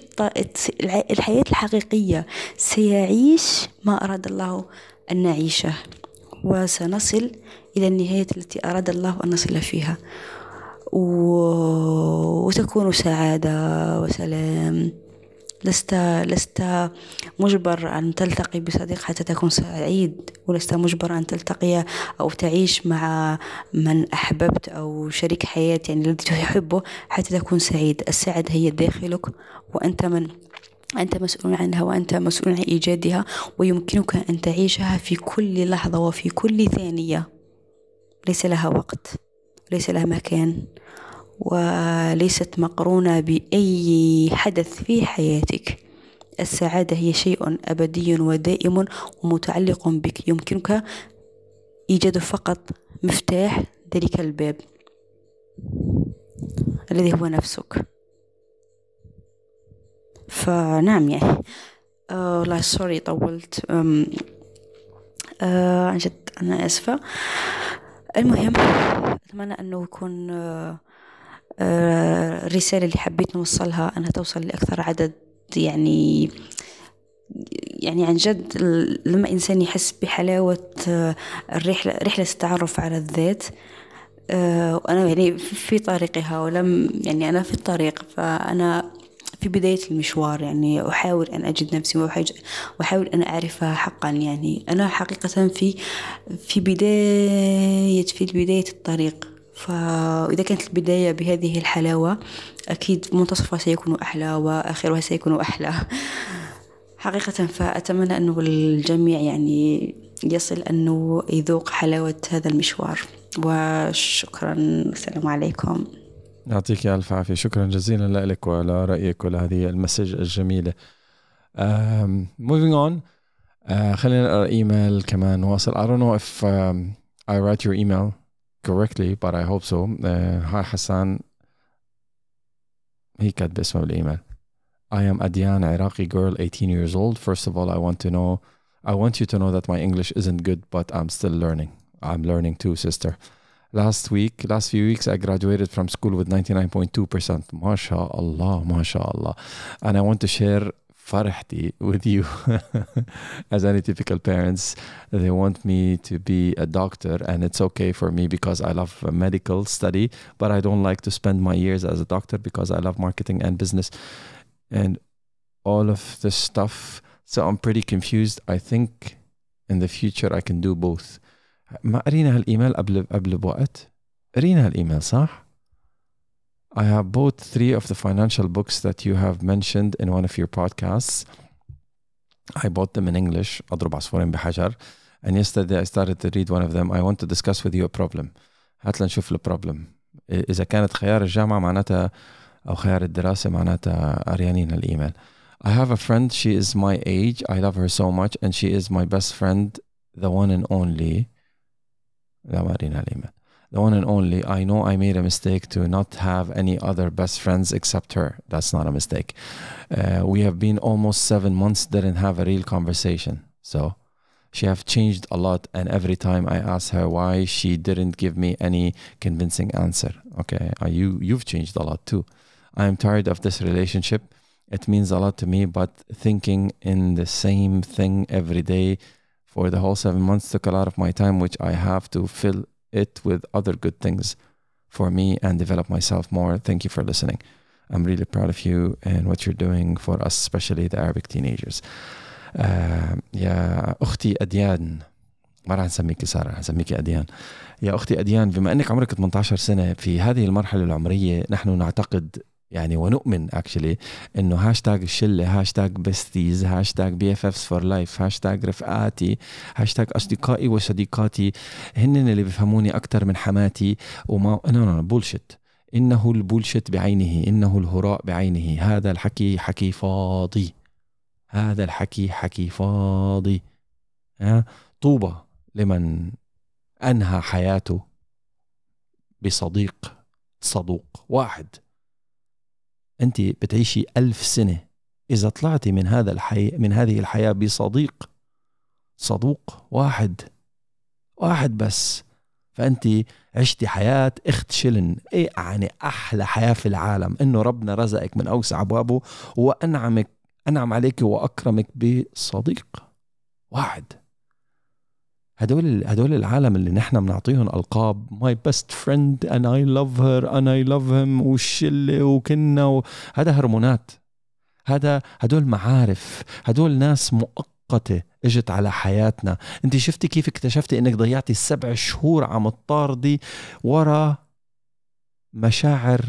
الحياة الحقيقية سيعيش ما أراد الله أن نعيشه وسنصل إلى النهاية التي أراد الله أن نصل فيها. وتكون سعادة وسلام. لست لست مجبر أن تلتقي بصديق حتى تكون سعيد ولست مجبر أن تلتقي أو تعيش مع من أحببت أو شريك حياة يعني الذي تحبه حتى تكون سعيد. السعادة هي داخلك وأنت من أنت مسؤول عنها وأنت مسؤول عن إيجادها ويمكنك أن تعيشها في كل لحظة وفي كل ثانية. ليس لها وقت. ليس لها مكان وليست مقرونة بأي حدث في حياتك. السعادة هي شيء أبدي ودائم ومتعلق بك. يمكنك إيجاد فقط مفتاح ذلك الباب الذي هو نفسك. فنعم يعني لا سوري طولت. آه عن جد أنا آسفة. المهم أتمنى أنه يكون آه الرسالة اللي حبيت نوصلها أنها توصل لأكثر عدد يعني يعني عن جد لما إنسان يحس بحلاوة الرحلة رحلة التعرف على الذات وأنا يعني في طريقها ولم يعني أنا في الطريق فأنا في بداية المشوار يعني أحاول أن أجد نفسي وأحاول أن أعرفها حقا يعني. أنا حقيقة في في بداية في بداية الطريق. فإذا كانت البداية بهذه الحلاوة أكيد منتصفها سيكون أحلى وآخرها سيكون أحلى. حقيقة فأتمنى أنه الجميع يعني يصل أنه يذوق حلاوة هذا المشوار. وشكرا. والسلام عليكم. يعطيك ألف عافية شكرا جزيلا لك ولرأيك ولهذه المسج الجميلة um, moving on uh, خلينا نقرأ إيميل كمان واصل I don't know if um, I write your email correctly but I hope so uh, hi Hassan هي كاتبة اسمها بالإيميل I am Adian Iraqi girl 18 years old first of all I want to know I want you to know that my English isn't good but I'm still learning I'm learning too sister last week, last few weeks, I graduated from school with 99.2%. MashaAllah, MashaAllah. And I want to share farhti with you as any typical parents they want me to be a doctor and it's okay for me because i love medical study but i don't like to spend my years as a doctor because i love marketing and business and all of this stuff so i'm pretty confused i think in the future i can do both ما قرينا هالايميل قبل قبل بوقت قرينا هالايميل صح I have bought three of the financial books that you have mentioned in one of your podcasts. I bought them in English, أضرب عصفورين بحجر. And yesterday I started to read one of them. I want to discuss with you a problem. هات لنشوف البروبلم. إذا كانت خيار الجامعة معناتها أو خيار الدراسة معناتها قريانين الإيميل. I have a friend, she is my age. I love her so much and she is my best friend, the one and only. Marina Lima. The one and only. I know I made a mistake to not have any other best friends except her. That's not a mistake. Uh, we have been almost seven months didn't have a real conversation. So she have changed a lot and every time i ask her why she didn't give me any convincing answer okay uh, you you've changed a lot too i'm tired of this relationship it means a lot to me but thinking in the same thing every day for the whole seven months took a lot of my time, which I have to fill it with other good things for me and develop myself more. Thank you for listening. I'm really proud of you and what you're doing for us, especially the Arabic teenagers. Uh, يا أختي أديان ما راح نسميكي سارة نسميكي أديان يا أختي أديان بما أنك عمرك 18 سنة في هذه المرحلة العمرية نحن نعتقد يعني ونؤمن actually إنه هاشتاج الشلة هاشتاج بستيز هاشتاج بي اف افس فور لايف هاشتاج رفقاتي هاشتاج أصدقائي وصديقاتي هن اللي بيفهموني أكثر من حماتي وما no no bullshit إنه ال bullshit بعينه إنه الهراء بعينه. هذا الحكي حكي فاضي. هذا الحكي حكي فاضي. ها؟ طوبى لمن أنهى حياته بصديق صدوق واحد. أنت بتعيشي ألف سنة. إذا طلعتي من هذا الحي من هذه الحياة بصديق صدوق واحد واحد بس. فأنت عشتي حياة exceptional. إيه يعني أحلى حياة في العالم؟ إنه ربنا رزقك من أوسع أبوابه وأنعمك أنعم عليك وأكرمك بصديق واحد. هدول هدول العالم اللي نحن بنعطيهم ألقاب. my best friend and I love her and I love him والشلة وكنا و... هذا هرمونات. هذا هدول معارف. هدول ناس مؤقتة إجت على حياتنا. أنت شفتي كيف اكتشفتي إنك ضيعتي السبع شهور عم تطاردي ورا مشاعر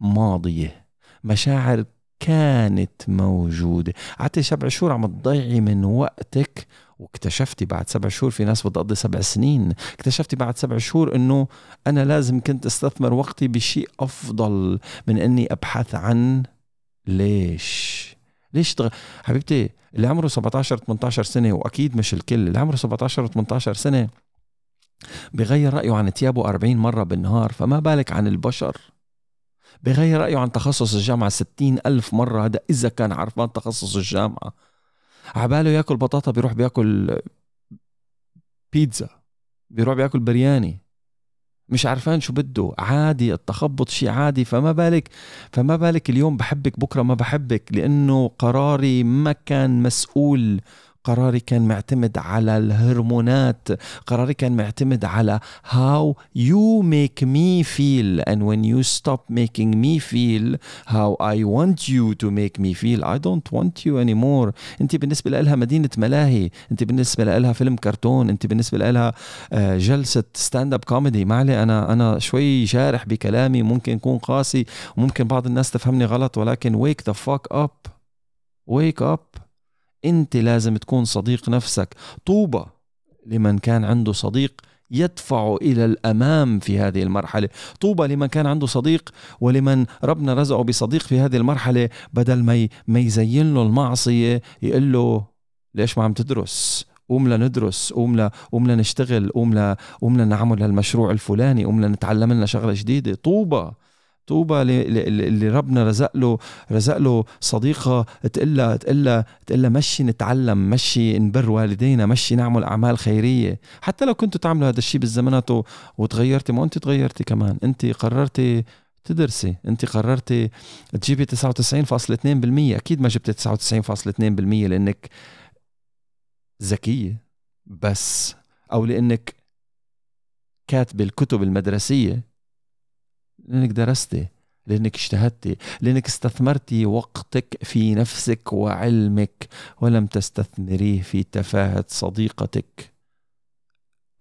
ماضية. مشاعر كانت موجودة. قعدتي سبع شهور عم تضيعي من وقتك واكتشفتي بعد سبع شهور في ناس بتقضي سبع سنين. اكتشفتي بعد سبع شهور إنه أنا لازم كنت أستثمر وقتي بشيء أفضل من إني أبحث عن ليش. ليش تغ... حبيبتي اللي عمره 17 18 سنة وأكيد مش الكل اللي عمره 17 18 سنة بغير رأيه عن ثيابه 40 مرة بالنهار فما بالك عن البشر. بغير رأيه عن تخصص الجامعة ستين ألف مرة هذا إذا كان عرفان تخصص الجامعة. عباله ياكل بطاطا بيروح بياكل بيتزا بيروح بياكل برياني. مش عارفان شو بده عادي التخبط شيء عادي فما بالك فما بالك اليوم بحبك بكرة ما بحبك لأنه قراري ما كان مسؤول قراري كان معتمد على الهرمونات قراري كان معتمد على how you make me feel and when you stop making me feel how I want you to make me feel. I don't want you anymore. انت بالنسبة لها مدينة ملاهي انت بالنسبة لها فيلم كرتون انت بالنسبة لها آه، جلسة stand-up comedy ما علي أنا أنا شوي جارح بكلامي ممكن يكون قاسي وممكن بعض الناس تفهمني غلط ولكن wake the fuck up. Wake up. أنت لازم تكون صديق نفسك. طوبى لمن كان عنده صديق يدفع إلى الأمام في هذه المرحلة. طوبى لمن كان عنده صديق ولمن ربنا رزقه بصديق في هذه المرحلة بدل ما ما يزين له المعصية يقول له ليش ما عم تدرس؟ قوم لندرس قوم ل... قوم لنشتغل قوم ل... قوم لنعمل هالمشروع الفلاني قوم لنتعلم لنا شغلة جديدة. طوبى طوبى اللي ربنا رزق له رزق له صديقة تقول لها تقول لها تقول لها مشي نتعلم مشي نبر والدينا مشي نعمل أعمال خيرية. حتى لو كنتوا تعملوا هذا الشيء بالزمانات وتغيرتي ما انت تغيرتي كمان. انت قررتي تدرسي انت قررتي تجيبي 99.2% أكيد ما جبتي 99.2% لأنك ذكية بس أو لأنك كاتبه الكتب المدرسية. لأنك درستي لأنك اجتهدتي لأنك استثمرتي وقتك في نفسك وعلمك ولم تستثمريه في تفاهة صديقتك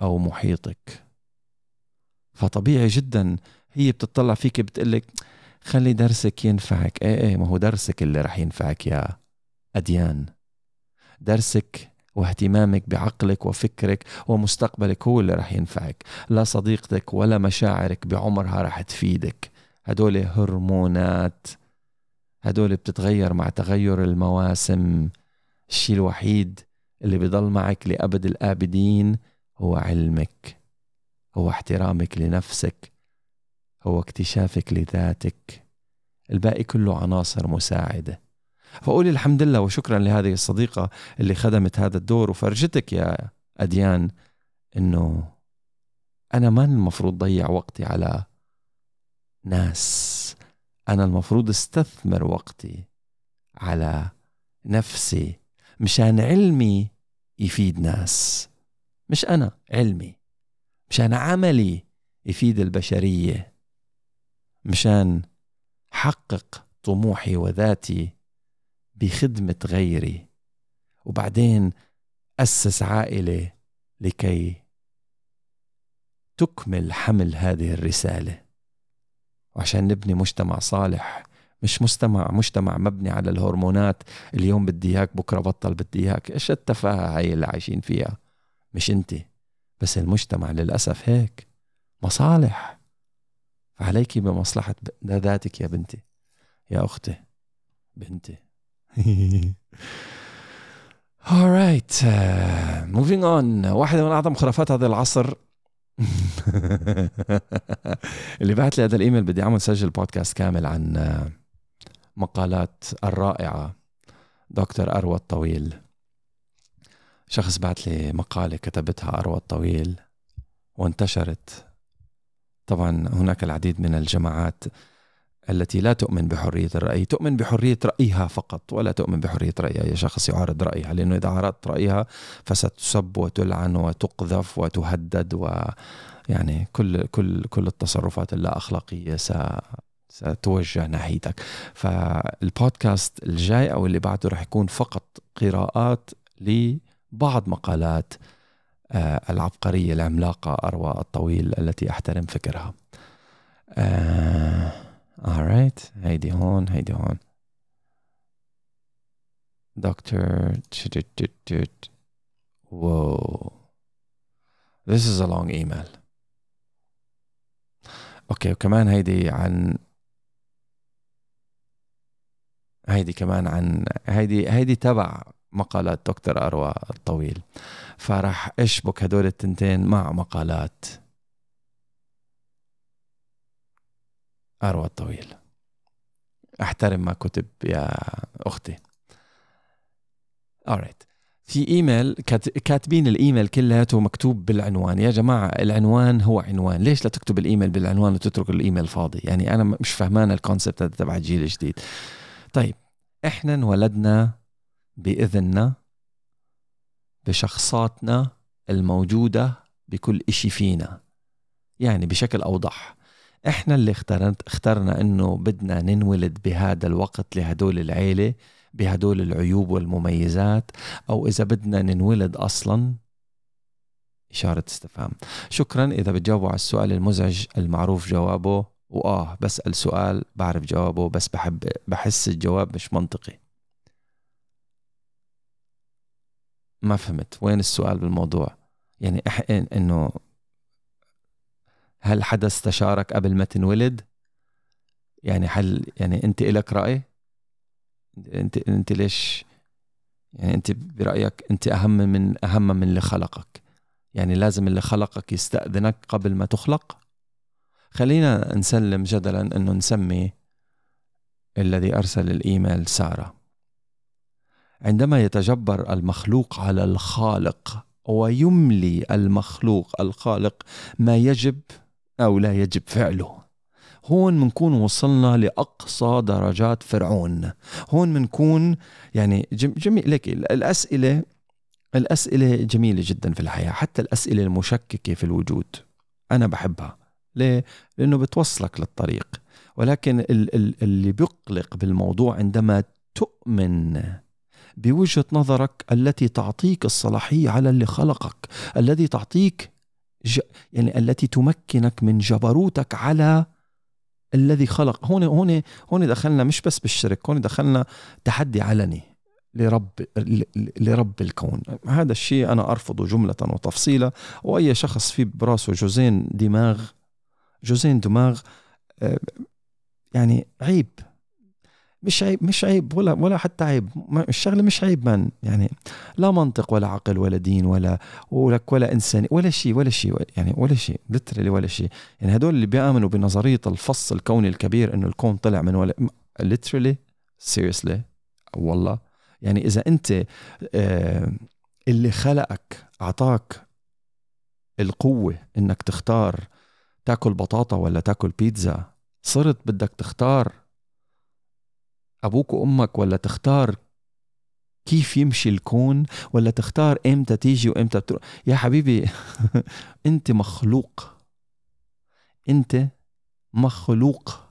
أو محيطك. فطبيعي جدا هي بتطلع فيك بتقلك خلي درسك ينفعك. إيه إيه ما هو درسك اللي رح ينفعك يا أديان. درسك واهتمامك بعقلك وفكرك ومستقبلك هو اللي رح ينفعك. لا صديقتك ولا مشاعرك بعمرها رح تفيدك. هدول هرمونات. هدول بتتغير مع تغير المواسم. الشيء الوحيد اللي بضل معك لأبد الآبدين هو علمك. هو احترامك لنفسك. هو اكتشافك لذاتك. الباقي كله عناصر مساعدة. فقولي الحمد لله وشكرا لهذه الصديقة اللي خدمت هذا الدور وفرجتك يا أديان إنه أنا ما المفروض ضيع وقتي على ناس. أنا المفروض استثمر وقتي على نفسي مشان علمي يفيد ناس مش أنا علمي. مشان عملي يفيد البشرية. مشان حقق طموحي وذاتي بخدمة غيري. وبعدين أسس عائلة لكي تكمل حمل هذه الرسالة. وعشان نبني مجتمع صالح مش مجتمع مجتمع مبني على الهرمونات. اليوم بدي إياك بكرة بطل بدي إياك. إيش التفاهة هاي اللي عايشين فيها؟ مش أنت. بس المجتمع للأسف هيك. مصالح. فعليك بمصلحة ذاتك يا بنتي. يا أختي. بنتي. alright uh, moving on. واحدة من أعظم خرافات هذا العصر. اللي بعت لي هذا الإيميل بدي أعمل سجل بودكاست كامل عن uh, مقالات الرائعة دكتور أروى الطويل. شخص بعت لي مقالة كتبتها أروى الطويل وانتشرت. طبعا هناك العديد من الجماعات التي لا تؤمن بحرية الرأي تؤمن بحرية رأيها فقط ولا تؤمن بحرية رأيها. أي شخص يعارض رأيها لأنه إذا عارضت رأيها فستسب وتلعن وتقذف وتهدد و يعني كل كل كل التصرفات اللا أخلاقية ستوجه ناحيتك. فالبودكاست الجاي أو اللي بعده رح يكون فقط قراءات لبعض مقالات آه، العبقرية العملاقة أروى الطويل التي أحترم فكرها. آه. Alright هيدي هون هيدي هون دكتور Whoa. This is a long email. أوكي وكمان هيدي عن هيدي كمان عن هيدي هيدي تبع مقالات دكتور أروى الطويل. فراح أشبك هدول التنتين مع مقالات. أروى الطويل. أحترم ما كتب يا أختي. Alright في إيميل كاتبين الإيميل كلياته مكتوب بالعنوان. يا جماعة العنوان هو عنوان. ليش لا تكتب الإيميل بالعنوان وتترك الإيميل فاضي؟ يعني أنا مش فهمان الكونسبت هذا تبع الجيل الجديد طيب إحنا انولدنا بإذننا بشخصاتنا الموجودة بكل إشي فينا. يعني بشكل أوضح. إحنا اللي اخترت اخترنا إنه بدنا ننولد بهذا الوقت لهدول العيلة بهدول العيوب والمميزات أو إذا بدنا ننولد أصلا. إشارة استفهام. شكرا إذا بتجاوبوا على السؤال المزعج المعروف جوابه وآه بسأل سؤال بعرف جوابه بس بحب بحس الجواب مش منطقي. ما فهمت. وين السؤال بالموضوع؟ يعني. إنه هل حدا استشارك قبل ما تنولد؟ يعني هل يعني أنت إلك رأي؟ أنت أنت ليش؟ يعني أنت برأيك أنت أهم من أهم من اللي خلقك. يعني لازم اللي خلقك يستأذنك قبل ما تخلق. خلينا نسلم جدلا إنه نسمي الذي أرسل الإيميل سارة. عندما يتجبر المخلوق على الخالق ويملي المخلوق الخالق ما يجب أو لا يجب فعله. هون بنكون وصلنا لأقصى درجات فرعون. هون بنكون يعني جميل لك الأسئلة الأسئلة جميلة جدا في الحياة حتى الأسئلة المشككة في الوجود. أنا بحبها. ليه؟ لأنه بتوصلك للطريق. ولكن اللي بيقلق بالموضوع عندما تؤمن بوجهة نظرك التي تعطيك الصلاحية على اللي خلقك الذي تعطيك ج... يعني التي تمكنك من جبروتك على الذي خلق. هون هون هون دخلنا مش بس بالشرك هون دخلنا تحدي علني لرب لرب الكون. هذا الشيء أنا أرفضه جملة وتفصيلا. وأي شخص في براسه جزين دماغ جزين دماغ آه، يعني عيب. مش عيب مش عيب ولا ولا حتى عيب. الشغلة مش عيب من يعني لا منطق ولا عقل ولا دين ولا ولك ولا انساني ولا شيء ولا شيء يعني ولا شيء ليترلي ولا شيء. يعني هدول اللي بيآمنوا بنظرية الفص الكوني الكبير إنه الكون طلع من ولا ليترلي سيريسلي والله. يعني إذا أنت آه، اللي خلقك أعطاك القوة إنك تختار تاكل بطاطا ولا تاكل بيتزا صرت بدك تختار أبوك وأمك ولا تختار كيف يمشي الكون ولا تختار إمتى تيجي وإمتى بتروح يا حبيبي أنت مخلوق. أنت مخلوق.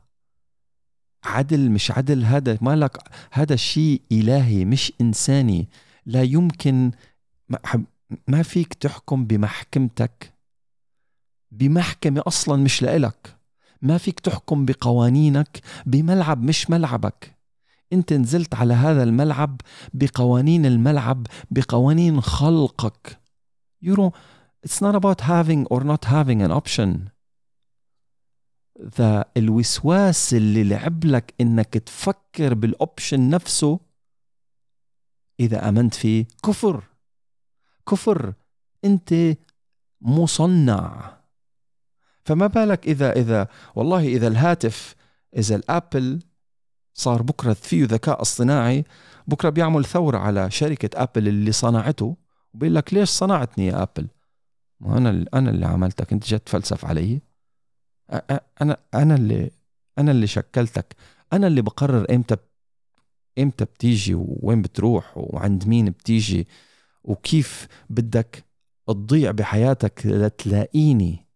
عدل مش عدل هذا مالك هذا شيء إلهي مش إنساني. لا يمكن ما فيك تحكم بمحكمتك. بمحكمة أصلا مش لإلك. ما فيك تحكم بقوانينك. بملعب مش ملعبك. انت نزلت على هذا الملعب بقوانين الملعب بقوانين خلقك. You know it's not about having or not having an option. ذا الوسواس اللي لعب لك إنك تفكر بال option نفسه إذا آمنت فيه كفر. كفر. أنت مصنع. فما بالك إذا إذا والله إذا الهاتف إذا ال Apple صار بكرة فيه ذكاء اصطناعي. بكرة بيعمل ثورة على شركة Apple اللي صنعته وبيقول لك ليش صنعتني يا Apple؟ ما أنا أنا اللي عملتك أنت جت تفلسف علي. أنا أنا اللي أنا اللي شكلتك. أنا اللي بقرر إمتى إمتى بتيجي وين بتروح وعند مين بتيجي وكيف بدك تضيع بحياتك لتلاقيني.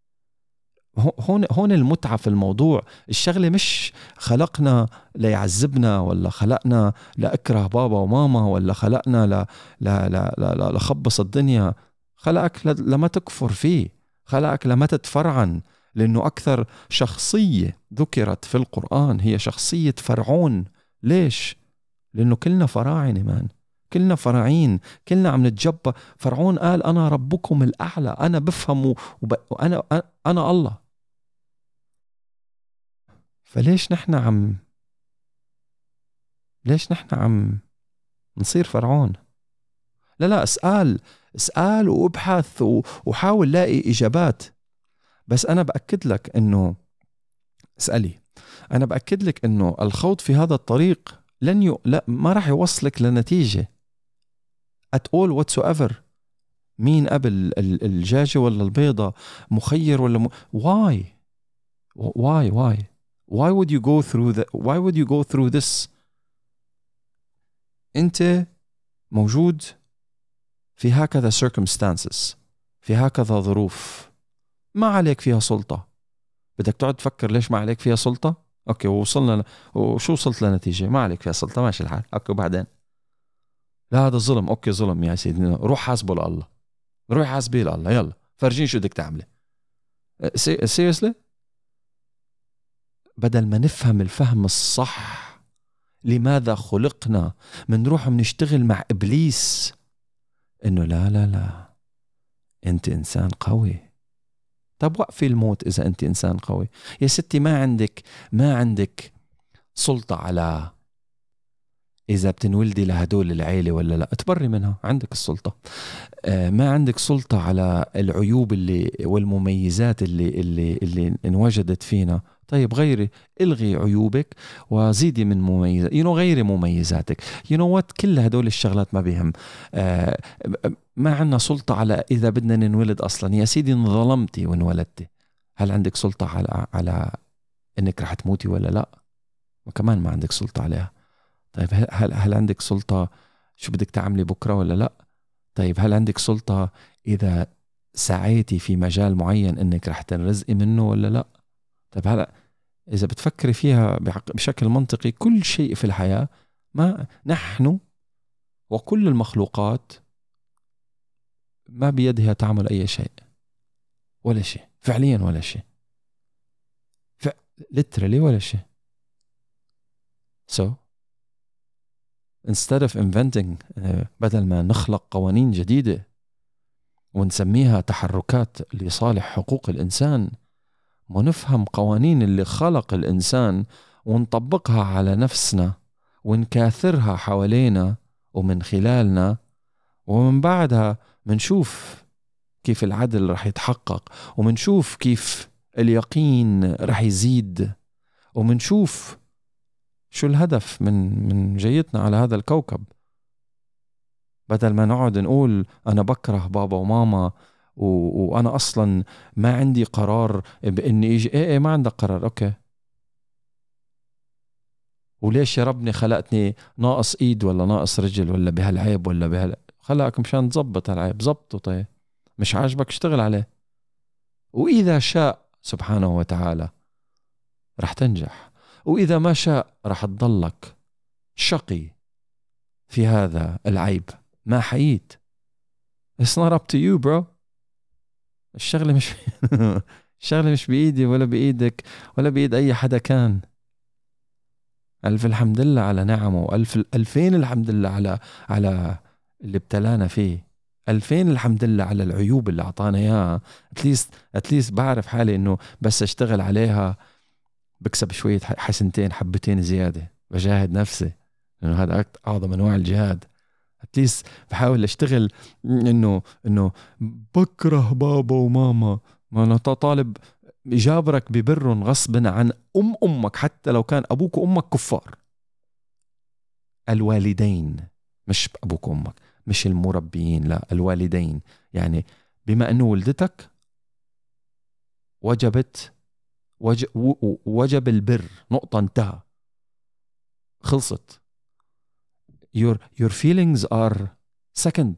هون هون المتعة في الموضوع. الشغلة مش خلقنا ليعذبنا ولا خلقنا لأكره بابا وماما ولا خلقنا ل... ل... ل... ل... لخبص الدنيا. خلقك. لما تكفر فيه. خلقك لما تتفرعن. لأنه أكثر شخصية ذكرت في القرآن هي شخصية فرعون. ليش؟ لأنه كلنا فراعنة مان كلنا فراعين. كلنا عم نتجبى فرعون قال أنا ربكم الأعلى. أنا بفهم وب... وأنا أنا الله. فليش نحن عم ليش نحن عم نصير فرعون؟ لا لا اسأل اسأل وابحث وحاول لاقي إجابات. بس أنا بأكد لك إنه اسألي. أنا بأكد لك إنه الخوض في هذا الطريق لن ي... لا ما راح يوصلك لنتيجة. At all whatsoever. مين قبل الدجاجة ولا البيضة؟ مخير ولا م... why why why why would you go through the why would you go through this? انت موجود في هكذا circumstances في هكذا ظروف. ما عليك فيها سلطة. بدك تقعد تفكر ليش ما عليك فيها سلطة؟ okay ووصلنا وشو وصلت لنتيجة؟ ما عليك فيها سلطة ماشي الحال. okay وبعدين؟ لا هذا ظلم okay ظلم يا سيدي روح حاسبه لله. روح حاسبيه لله. يلا فرجيني شو بدك تعملي. seriously بدل ما نفهم الفهم الصح لماذا خلقنا منروح بنشتغل مع إبليس إنه لا لا لا أنت إنسان قوي. طب وقفي الموت إذا أنت إنسان قوي. يا ستي ما عندك ما عندك سلطة على إذا بتنولدي لهدول العيلة ولا لا. تبري منها عندك السلطة. آه، ما عندك سلطة على العيوب اللي والمميزات اللي اللي اللي انوجدت فينا. طيب غيري إلغي عيوبك وزيدي من مميزات you غيري مميزاتك. you know what كل هدول الشغلات ما بيهم. آه ما عندنا سلطة على إذا بدنا ننولد أصلا. يا سيدي انظلمتي وانولدتي. هل عندك سلطة على على إنك رح تموتي ولا لا؟ وكمان ما عندك سلطة عليها. طيب هل هل عندك سلطة شو بدك تعملي بكرة ولا لا؟ طيب هل عندك سلطة إذا سعيتي في مجال معين إنك رح تنرزقي منه ولا لا؟ طيب هلا إذا بتفكري فيها بشكل منطقي كل شيء في الحياة ما نحن وكل المخلوقات ما بيدها تعمل أي شيء ولا شيء فعليا ولا شيء ف... literally ولا شيء. So instead of inventing uh, بدل ما نخلق قوانين جديدة ونسميها تحركات لصالح حقوق الإنسان ونفهم قوانين اللي خلق الإنسان ونطبقها على نفسنا ونكاثرها حوالينا ومن خلالنا ومن بعدها منشوف كيف العدل رح يتحقق ومنشوف كيف اليقين رح يزيد ومنشوف شو الهدف من من جيتنا على هذا الكوكب. بدل ما نقعد نقول أنا بكره بابا وماما و... وأنا أصلا ما عندي قرار بإني إجي. إيه إيه ما عندك قرار. أوكي. وليش يا ربني خلقتني ناقص إيد ولا ناقص رجل ولا بهالعيب ولا بهال؟ خلقك مشان تظبط هالعيب. زبطه طيب. مش عاجبك اشتغل عليه. وإذا شاء سبحانه وتعالى رح تنجح. وإذا ما شاء رح تضلك شقي في هذا العيب. ما حييت. It's not up to you bro. الشغلة مش الشغلة مش بإيدي ولا بإيدك ولا بإيد أي حدا كان. ألف الحمد لله على نعمه وألف ألفين الحمد لله على على اللي ابتلانا فيه. ألفين الحمد لله على العيوب اللي أعطانا إياها. أتليست أتليست بعرف حالي إنه بس أشتغل عليها بكسب شوية حسنتين حبتين زيادة. بجاهد نفسي. لأنه هذا أعظم أنواع الجهاد. اتليست بحاول أشتغل إنه إنه بكره بابا وماما. ما أنا طالب جابرك ببرهم غصبا عن أم أمك حتى لو كان أبوك وأمك كفار. الوالدين مش أبوك وأمك مش المربيين لا الوالدين. يعني بما أنه ولدتك وجبت وجب البر نقطة انتهى. خلصت. Your your feelings are second.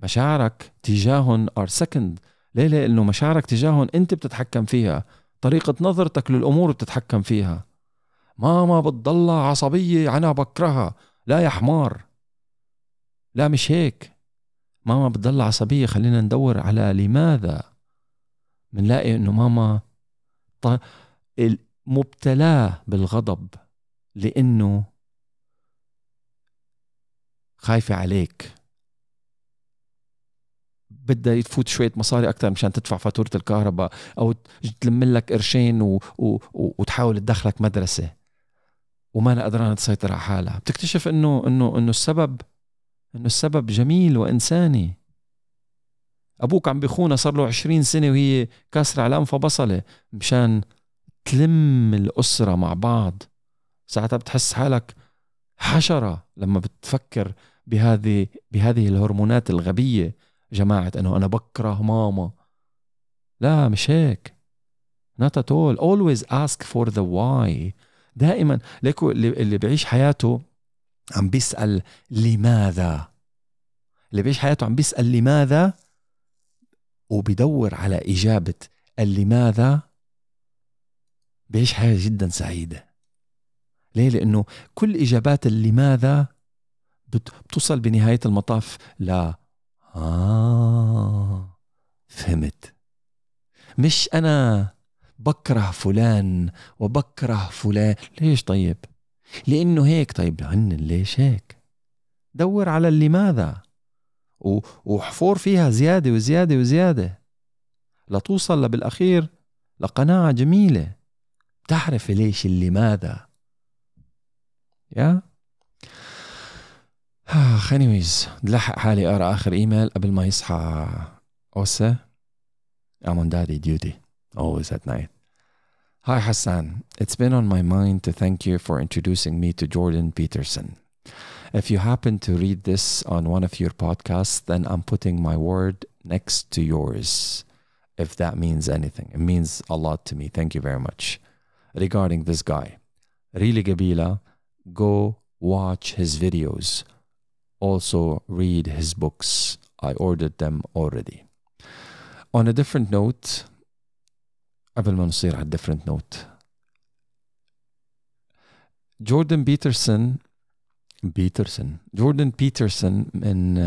مشاعرك تجاههم are second. ليه؟ لأنه مشاعرك تجاههم أنت بتتحكم فيها. طريقة نظرتك للأمور بتتحكم فيها. ماما بتضلها عصبية أنا بكرهها. لا يا حمار. لا مش هيك. ماما بتضلها عصبية. خلينا ندور على لماذا؟ بنلاقي إنه ماما مبتلاه بالغضب لأنه خايفة عليك. بدها تفوت شوية مصاري أكثر مشان تدفع فاتورة الكهرباء أو تلم لك قرشين و... و... وتحاول تدخلك مدرسة. وما أنا قدرانة تسيطر على حالها. بتكتشف إنه إنه إنه السبب إنه السبب جميل وإنساني. أبوك عم بيخونها صار له 20 سنة وهي كاسرة على أنفها بصلة مشان تلم الأسرة مع بعض. ساعتها بتحس حالك حشرة لما بتفكر بهذه بهذه الهرمونات الغبية جماعة إنه أنا بكره ماما. لا مش هيك. Not at all. Always ask for the why. دائما ليكو اللي بيعيش حياته عم بيسأل لماذا؟ اللي بيعيش حياته عم بيسأل لماذا؟ وبيدور على إجابة اللماذا؟ بيعيش حياة جدا سعيدة. ليه؟ لأنه كل إجابات اللماذا بتوصل بنهاية المطاف لا آه فهمت. مش أنا بكره فلان وبكره فلان ليش طيب؟ لأنه هيك طيب هن ليش هيك؟ دور على لماذا وحفور فيها زيادة وزيادة وزيادة. لتوصل بالأخير لقناعة جميلة. تعرف ليش اللماذا؟ يا؟ anyways لحق حالي اقرا اخر ايميل قبل ما يصحى اوسا I'm on daddy duty always at night Hi Hassan, it's been on my mind to thank you for introducing me to Jordan Peterson. If you happen to read this on one of your podcasts, then I'm putting my word next to yours. If that means anything, it means a lot to me. Thank you very much. Regarding this guy, Really Gabila, go watch his videos Also read his books. I ordered them already. On a different note, قبل ما نصير على different note جوردن بيترسون بيترسون جوردن بيترسون من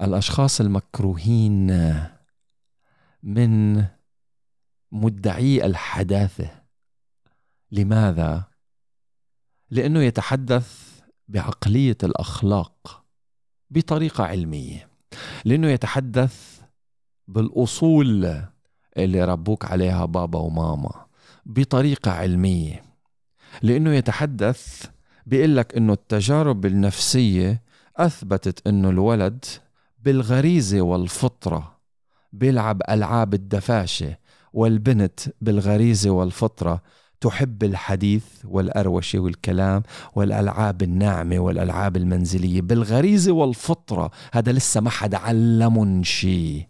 الأشخاص المكروهين من مدعي الحداثة لماذا؟ لأنه يتحدث بعقلية الأخلاق بطريقة علمية لأنه يتحدث بالأصول اللي ربوك عليها بابا وماما بطريقة علمية لأنه يتحدث بيقول لك إنه التجارب النفسية أثبتت إنه الولد بالغريزة والفطرة بيلعب ألعاب الدفاشة والبنت بالغريزة والفطرة تحب الحديث والأروشة والكلام والألعاب الناعمة والألعاب المنزلية بالغريزة والفطرة هذا لسه ما حدا علمهم شيء.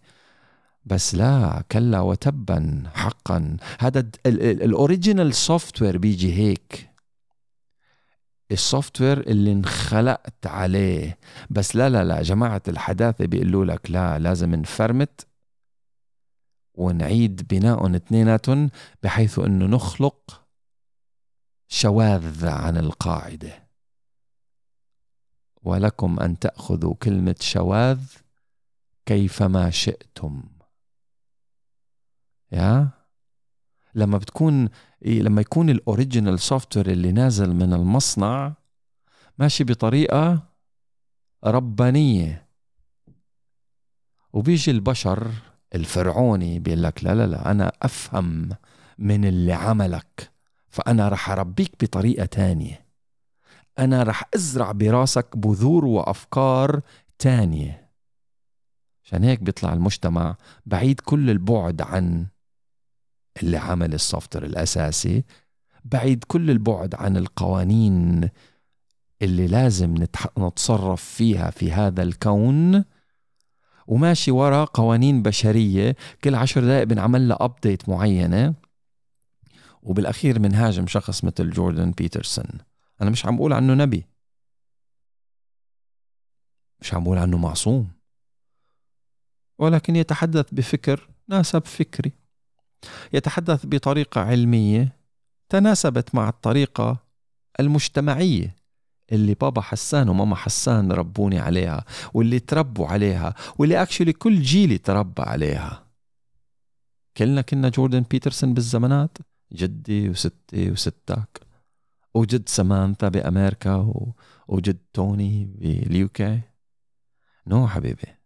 بس لا كلا وتبا حقا. هذا ال original software بيجي هيك. السوفت وير اللي انخلقت عليه. بس لا لا لا جماعة الحداثة بيقولوا لك لا لازم نفرمت ونعيد بناء اثنيناتهم بحيث إنه نخلق شواذ عن القاعدة. ولكم أن تأخذوا كلمة شواذ كيفما شئتم. يا؟ لما بتكون لما يكون ال original software اللي نازل من المصنع ماشي بطريقة ربانية. وبيجي البشر الفرعوني بيقول لك لا لا لا أنا أفهم من اللي عملك. فأنا رح أربيك بطريقة تانية. أنا رح أزرع براسك بذور وأفكار تانية. عشان هيك بيطلع المجتمع بعيد كل البعد عن اللي عمل السوفتر الأساسي بعيد كل البعد عن القوانين اللي لازم نتصرف فيها في هذا الكون. وماشي ورا قوانين بشرية كل عشر دقائق بنعمل لها أبديت معينة. وبالأخير منهاجم شخص مثل جوردن بيترسون. أنا مش عم بقول عنه نبي. مش عم بقول عنه معصوم. ولكن يتحدث بفكر ناسب فكري. يتحدث بطريقة علمية تناسبت مع الطريقة المجتمعية اللي بابا حسان وماما حسان ربوني عليها واللي تربوا عليها واللي اكشلي كل جيلي تربى عليها. كلنا كنا جوردن بيترسون بالزمانات. جدي وستي وستك. وجد سمانثا بأمريكا وجد توني بال UK no حبيبي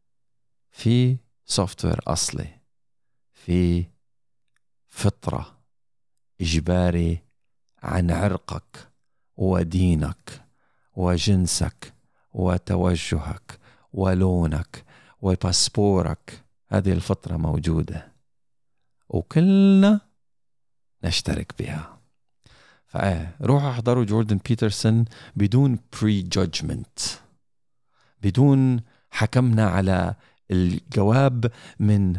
في software أصلي في فطرة إجباري عن عرقك ودينك وجنسك وتوجهك ولونك وباسبورك. هذه الفطرة موجودة. وكلنا نشترك بها. فايه روحوا احضروا جوردن بيترسون بدون prejudgment بدون حكمنا على الجواب من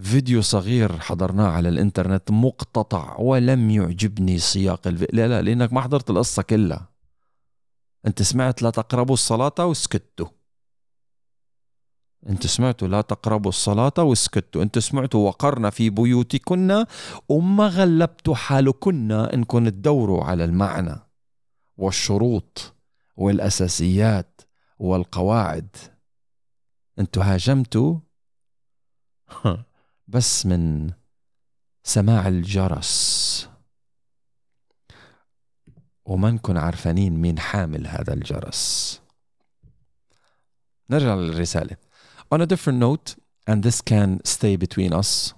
فيديو صغير حضرناه على الإنترنت مقتطع ولم يعجبني سياق الفيديو لا لا لأنك ما حضرت القصة كلها. أنت سمعت لا تقربوا الصلاة وسكتوا. انت سمعتوا لا تقربوا الصلاة وسكتوا انت سمعتوا وقرنا في بيوتكن. وما غلبتوا حالكن انكم تدوروا على المعنى والشروط والأساسيات والقواعد. أنتوا هاجمتوا؟ بس من سماع الجرس. وما نكون عارفانين مين حامل هذا الجرس. نرجع للرسالة. On a different note and this can stay between us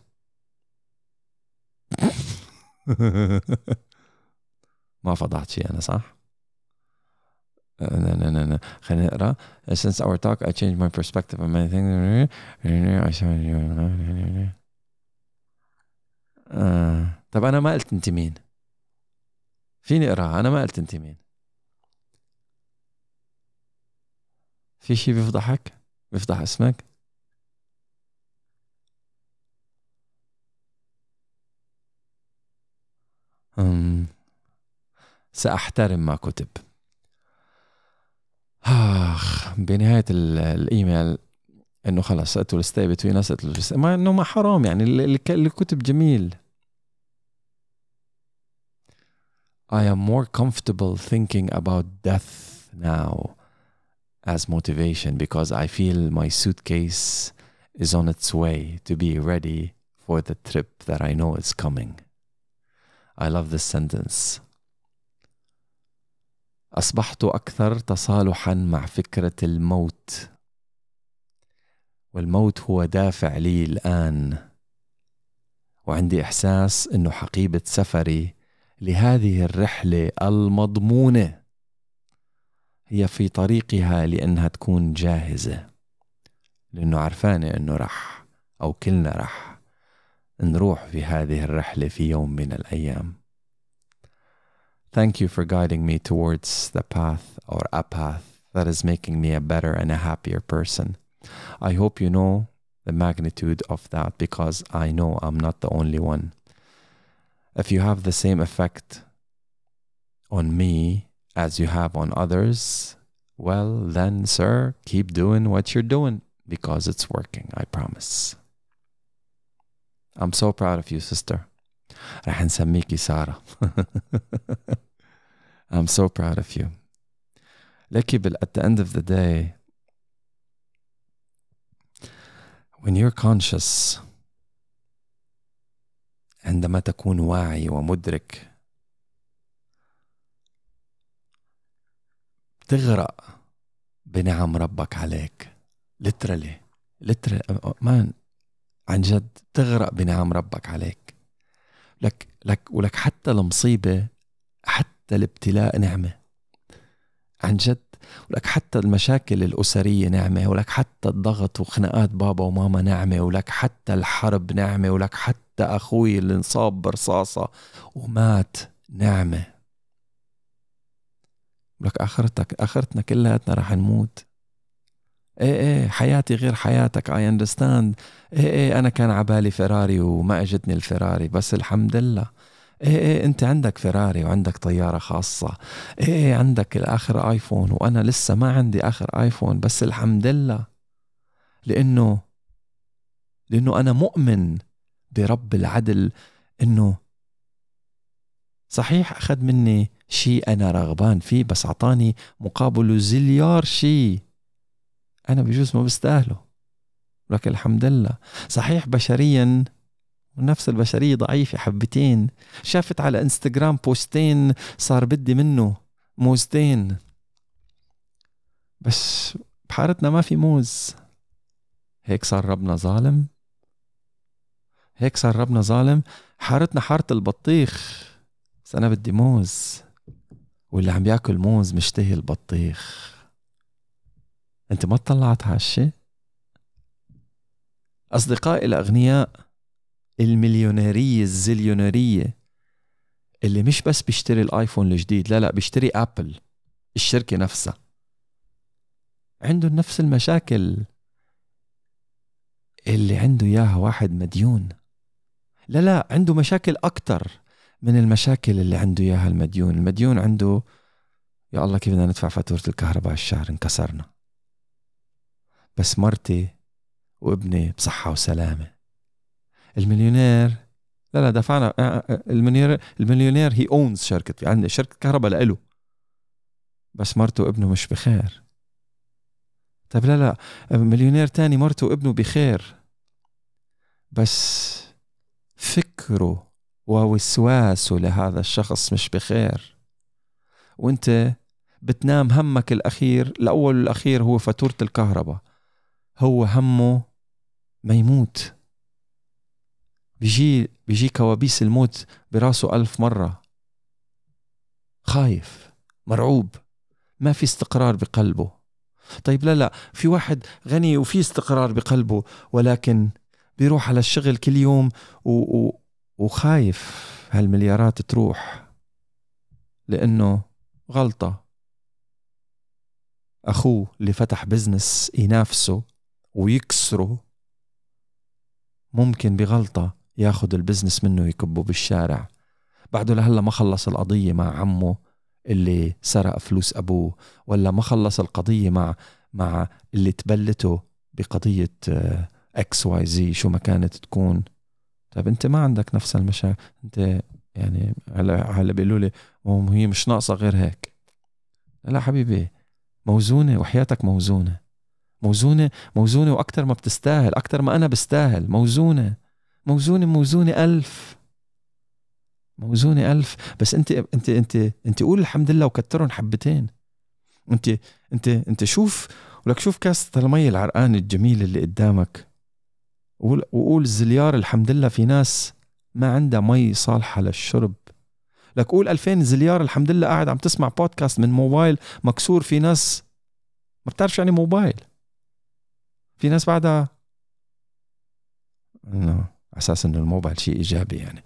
ما فضحت شيء أنا صح؟ لا لا لا خلينا نقرا since our talk I changed my perspective on many things آه. طب أنا ما قلت أنت مين فيني اقراها أنا ما قلت انت مين في شي بيفضحك بيفضح اسمك. أم سأحترم ما كتب. آخ بنهاية الإيميل إنه خلص قلت له between us قلت له ما إنه ما حرام يعني اللي كتب جميل. I am more comfortable thinking about death now. As motivation because I feel my suitcase is on its way to be ready for the trip that I know is coming. I love this sentence. أصبحت أكثر تصالحا مع فكرة الموت والموت هو دافع لي الآن وعندي إحساس أنه حقيبة سفري لهذه الرحله المضمونه هي في طريقها لانها تكون جاهزه لانه عرفانه انه رح او كلنا رح نروح في هذه الرحله في يوم من الايام Thank you for guiding me towards the path or a path that is making me a better and a happier person. I hope you know the magnitude of that because I know I'm not the only one. if you have the same effect on me as you have on others, well, then, sir, keep doing what you're doing because it's working, I promise. I'm so proud of you, sister. رح نسميكي سارة. I'm so proud of you. لكي at the end of the day, when you're conscious عندما تكون واعي ومدرك تغرق بنعم ربك عليك. لترلي لترلي مان عن جد تغرق بنعم ربك عليك. لك لك ولك حتى المصيبة حتى الابتلاء نعمة. عن جد. ولك حتى المشاكل الأسرية نعمة. ولك حتى الضغط وخناقات بابا وماما نعمة. ولك حتى الحرب نعمة. ولك حتى أخوي اللي انصاب برصاصة ومات نعمة. ولك آخرتك آخرتنا كلياتنا رح نموت. إيه إيه حياتي غير حياتك I understand إيه إيه أنا كان عبالي فيراري وما أجتني الفيراري بس الحمد لله. إيه إيه أنت عندك فيراري وعندك طيارة خاصة. إيه إيه عندك الآخر آيفون وأنا لسه ما عندي آخر آيفون بس الحمد لله. لأنه لأنه أنا مؤمن برب العدل إنه صحيح أخذ مني شيء أنا رغبان فيه بس أعطاني مقابله زليار شيء أنا بجوز ما بستاهله. لكن الحمد لله. صحيح بشريا ونفس البشرية ضعيفة حبتين. شافت على إنستغرام بوستين صار بدي منه موزتين. بس بحارتنا ما في موز. هيك صار ربنا ظالم. هيك صار ربنا ظالم. حارتنا حارة البطيخ. بس أنا بدي موز واللي عم ياكل موز مشتهي البطيخ. أنت ما اطلعت هالشي؟ أصدقائي الأغنياء المليونيرية الزليونيرية اللي مش بس بيشتري الآيفون الجديد لا لا بيشتري آبل الشركة نفسها. عندهم نفس المشاكل. اللي عنده إياها واحد مديون لا لا عنده مشاكل أكتر. من المشاكل اللي عنده إياها المديون. المديون عنده يا الله كيف بدنا ندفع فاتورة الكهرباء الشهر؟ انكسرنا. بس مرتي وابني بصحة وسلامة. المليونير لا لا دفعنا آه، آه، المليونير المليونير he owns شركة عنده شركة كهرباء لإله. بس مرته وابنه مش بخير. طيب لا لا مليونير تاني مرته وابنه بخير. بس فكره ووسواسه لهذا الشخص مش بخير. وانت بتنام همك الأخير الأول والأخير هو فاتورة الكهرباء. هو همه ما يموت. بيجي بيجي كوابيس الموت براسه ألف مرة. خايف مرعوب. ما في استقرار بقلبه. طيب لا لا في واحد غني وفي استقرار بقلبه ولكن بيروح على الشغل كل يوم و... و... وخايف هالمليارات تروح لأنه غلطة. أخوه اللي فتح بزنس ينافسه ويكسره ممكن بغلطة ياخد ال business منه يكبه بالشارع. بعده لهلا ما خلص القضية مع عمه اللي سرق فلوس أبوه ولا ما خلص القضية مع مع اللي تبلته بقضية X Y Z شو ما كانت تكون. طيب انت ما عندك نفس المشاكل انت يعني هلا هلا بيقولوا لي هي مش ناقصة غير هيك. لا حبيبي موزونة وحياتك موزونة. موزونة موزونة وأكثر ما بتستاهل أكثر ما أنا بستاهل. موزونة موزونة موزونة ألف. موزونة ألف. بس أنت أنت أنت أنت قول الحمد لله وكترهم حبتين. أنت أنت أنت شوف ولك شوف كاسة المي العرقان الجميل اللي قدامك. وقول زليار الحمد لله في ناس ما عندها مي صالحة للشرب. لك قول 2000 زليار الحمد لله قاعد عم تسمع بودكاست من موبايل مكسور في ناس ما بتعرف يعني موبايل. في ناس بعدها إنه على أساس إنه الموبايل شيء إيجابي يعني.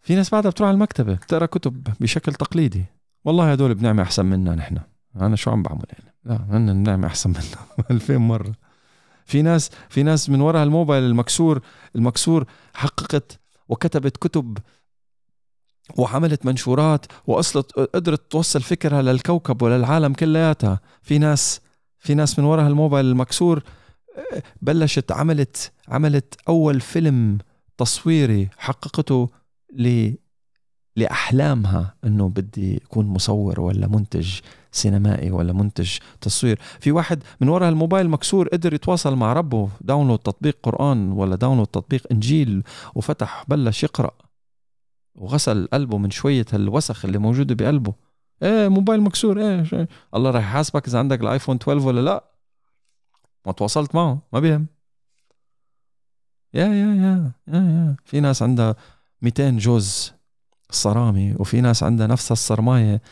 في ناس بعدها بتروح على المكتبة بتقرأ كتب بشكل تقليدي. والله هدول بنعمة أحسن منا نحن. أنا شو عم بعمل يعني؟ لا أنا بنعمة أحسن منا 2000 مرة. في ناس في ناس من وراء الموبايل المكسور المكسور حققت وكتبت كتب وعملت منشورات وأصلت قدرت توصل فكرها للكوكب وللعالم كلياتها. في ناس في ناس من وراء الموبايل المكسور بلشت عملت عملت أول فيلم تصويري حققته ل لأحلامها إنه بدي اكون مصور ولا منتج سينمائي ولا منتج تصوير. في واحد من وراء الموبايل مكسور قدر يتواصل مع ربه download تطبيق قرآن ولا download تطبيق إنجيل وفتح بلش يقرأ. وغسل قلبه من شوية الوسخ اللي موجودة بقلبه. إيه موبايل مكسور إيه. الله راح يحاسبك إذا عندك الآيفون 12 ولا لا. ما تواصلت معه ما بيهم. يا يا يا يا يا. في ناس عندها 200 جوز صرامي وفي ناس عندها نفس الصرماية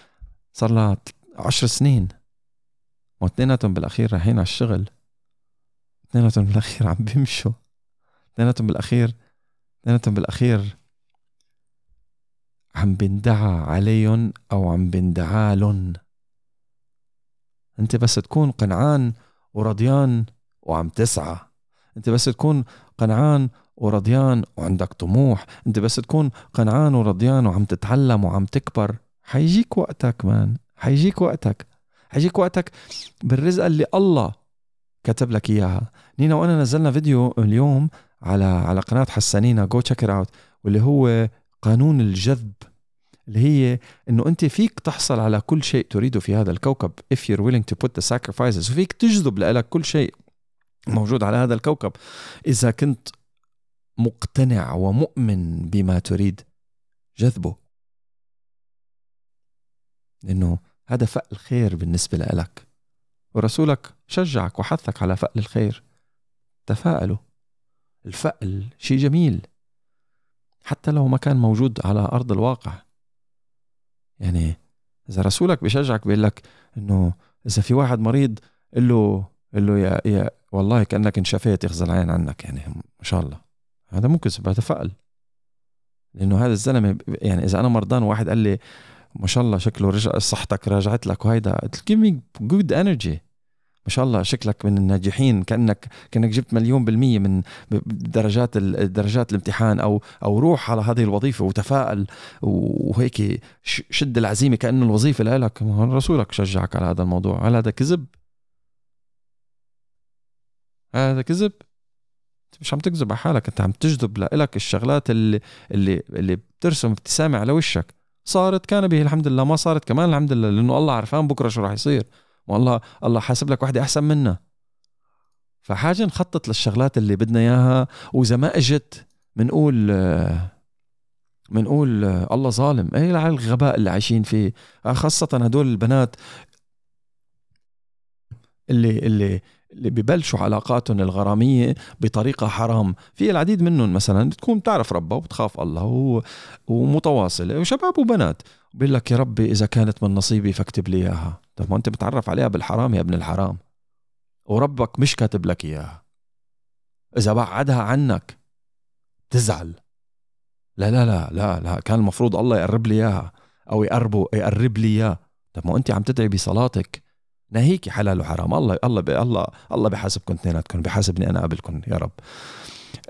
صار لها عشر سنين. واثنيناتهم بالأخير رايحين على الشغل. اثنيناتهم بالأخير عم بيمشوا. اثنيناتهم بالأخير اثنيناتهم بالأخير عم بندعى عليهم أو عم بندعى أنت بس تكون قنعان ورضيان وعم تسعى. أنت بس تكون قنعان ورضيان وعندك طموح. أنت بس تكون قنعان ورضيان وعم تتعلم وعم تكبر. حيجيك وقتك مان. حيجيك وقتك. حيجيك وقتك بالرزق اللي الله كتب لك إياها. نينا وأنا نزلنا فيديو اليوم على على قناة حسانينا. go check out واللي هو قانون الجذب. اللي هي إنه أنت فيك تحصل على كل شيء تريده في هذا الكوكب if you're willing to put the sacrifices. وفيك تجذب لك كل شيء موجود على هذا الكوكب. إذا كنت مقتنع ومؤمن بما تريد جذبه. لأنه هذا فأل خير بالنسبة لك ورسولك شجعك وحثك على فأل الخير. تفاءلوا. الفأل شيء جميل. حتى لو ما كان موجود على أرض الواقع. يعني إذا رسولك بشجعك بيقول لك إنه إذا في واحد مريض قل له قل له يا, يا والله كأنك انشفيت يخزى العين عنك. يعني ما شاء الله. هذا هذا فأل لأنه هذا الزلمة يعني إذا أنا مرضان وواحد قال لي ما شاء الله شكله رجع صحتك راجعت لك وهيدا give me good energy ما شاء الله شكلك من الناجحين كأنك كأنك جبت مليون بالمية من درجات درجات الامتحان أو أو روح على هذه الوظيفة وتفائل وهيك شد العزيمة كأنه الوظيفة لك رسولك شجعك على هذا الموضوع هل هذا كذب؟ هذا كذب؟ مش عم تكذب على حالك انت عم تجذب لك الشغلات اللي اللي اللي بترسم ابتسامه على وشك صارت كان به الحمد لله ما صارت كمان الحمد لله لأنه الله عرفان بكرة شو راح يصير. والله الله حاسب لك وحدة أحسن منا. فحاجة نخطط للشغلات اللي بدنا إياها. وإذا ما إجت بنقول بنقول الله ظالم. إيه على الغباء اللي عايشين فيه؟ خاصة هدول البنات اللي اللي اللي ببلشوا علاقاتهم الغرامية بطريقة حرام. في العديد منهم مثلا تكون بتعرف ربها وبتخاف الله ومتواصلة. وشباب وبنات بيقول لك يا ربي إذا كانت من نصيبي فاكتب لي إياها. طب ما أنت بتعرف عليها بالحرام يا ابن الحرام. وربك مش كاتب لك إياها. إذا بعدها عنك تزعل. لا لا لا لا لا كان المفروض الله يقرب لي إياها أو يقربه يقرب لي إياه. طب ما أنت عم تدعي بصلاتك. ناهيك حلال وحرام. الله الله الله الله بحاسبكم اثنيناتكم بحاسبني أنا قبلكم يا رب.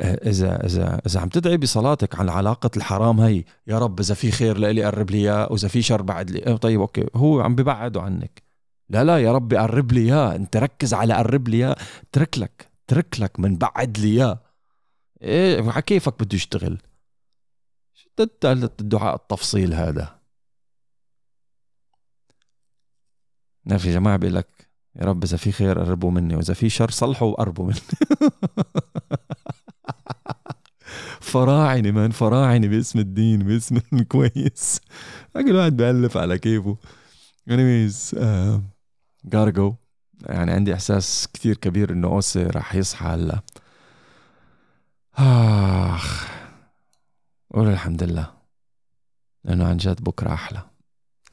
آه، اذا اذا إذا عم تدعي بصلاتك عن علاقة الحرام هي يا رب إذا في خير لإلي قرب لي إياه وإذا في شر بعد لي. طيب أوكي. هو عم ببعده عنك. لا لا يا ربي قرب لي إياه. أنت ركز على قرب لي إياه. ترك لك ترك لك من بعد لي إياه. إيه كيفك بده يشتغل؟ الدعاء التفصيل هذا؟ نعرف يا جماعة بيقول لك يا رب إذا في خير قربوا مني وإذا في شر صلحوا وقربوا مني. فراعنه مان فراعنه باسم الدين باسم كويس. كل واحد بيألف على كيفه. Anyways uh, gotta go. يعني عندي إحساس كثير كبير إنه أوسي راح يصحى هلا. آخ قول الحمد لله. لأنه عن جد بكرة أحلى.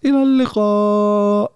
إلى اللقاء.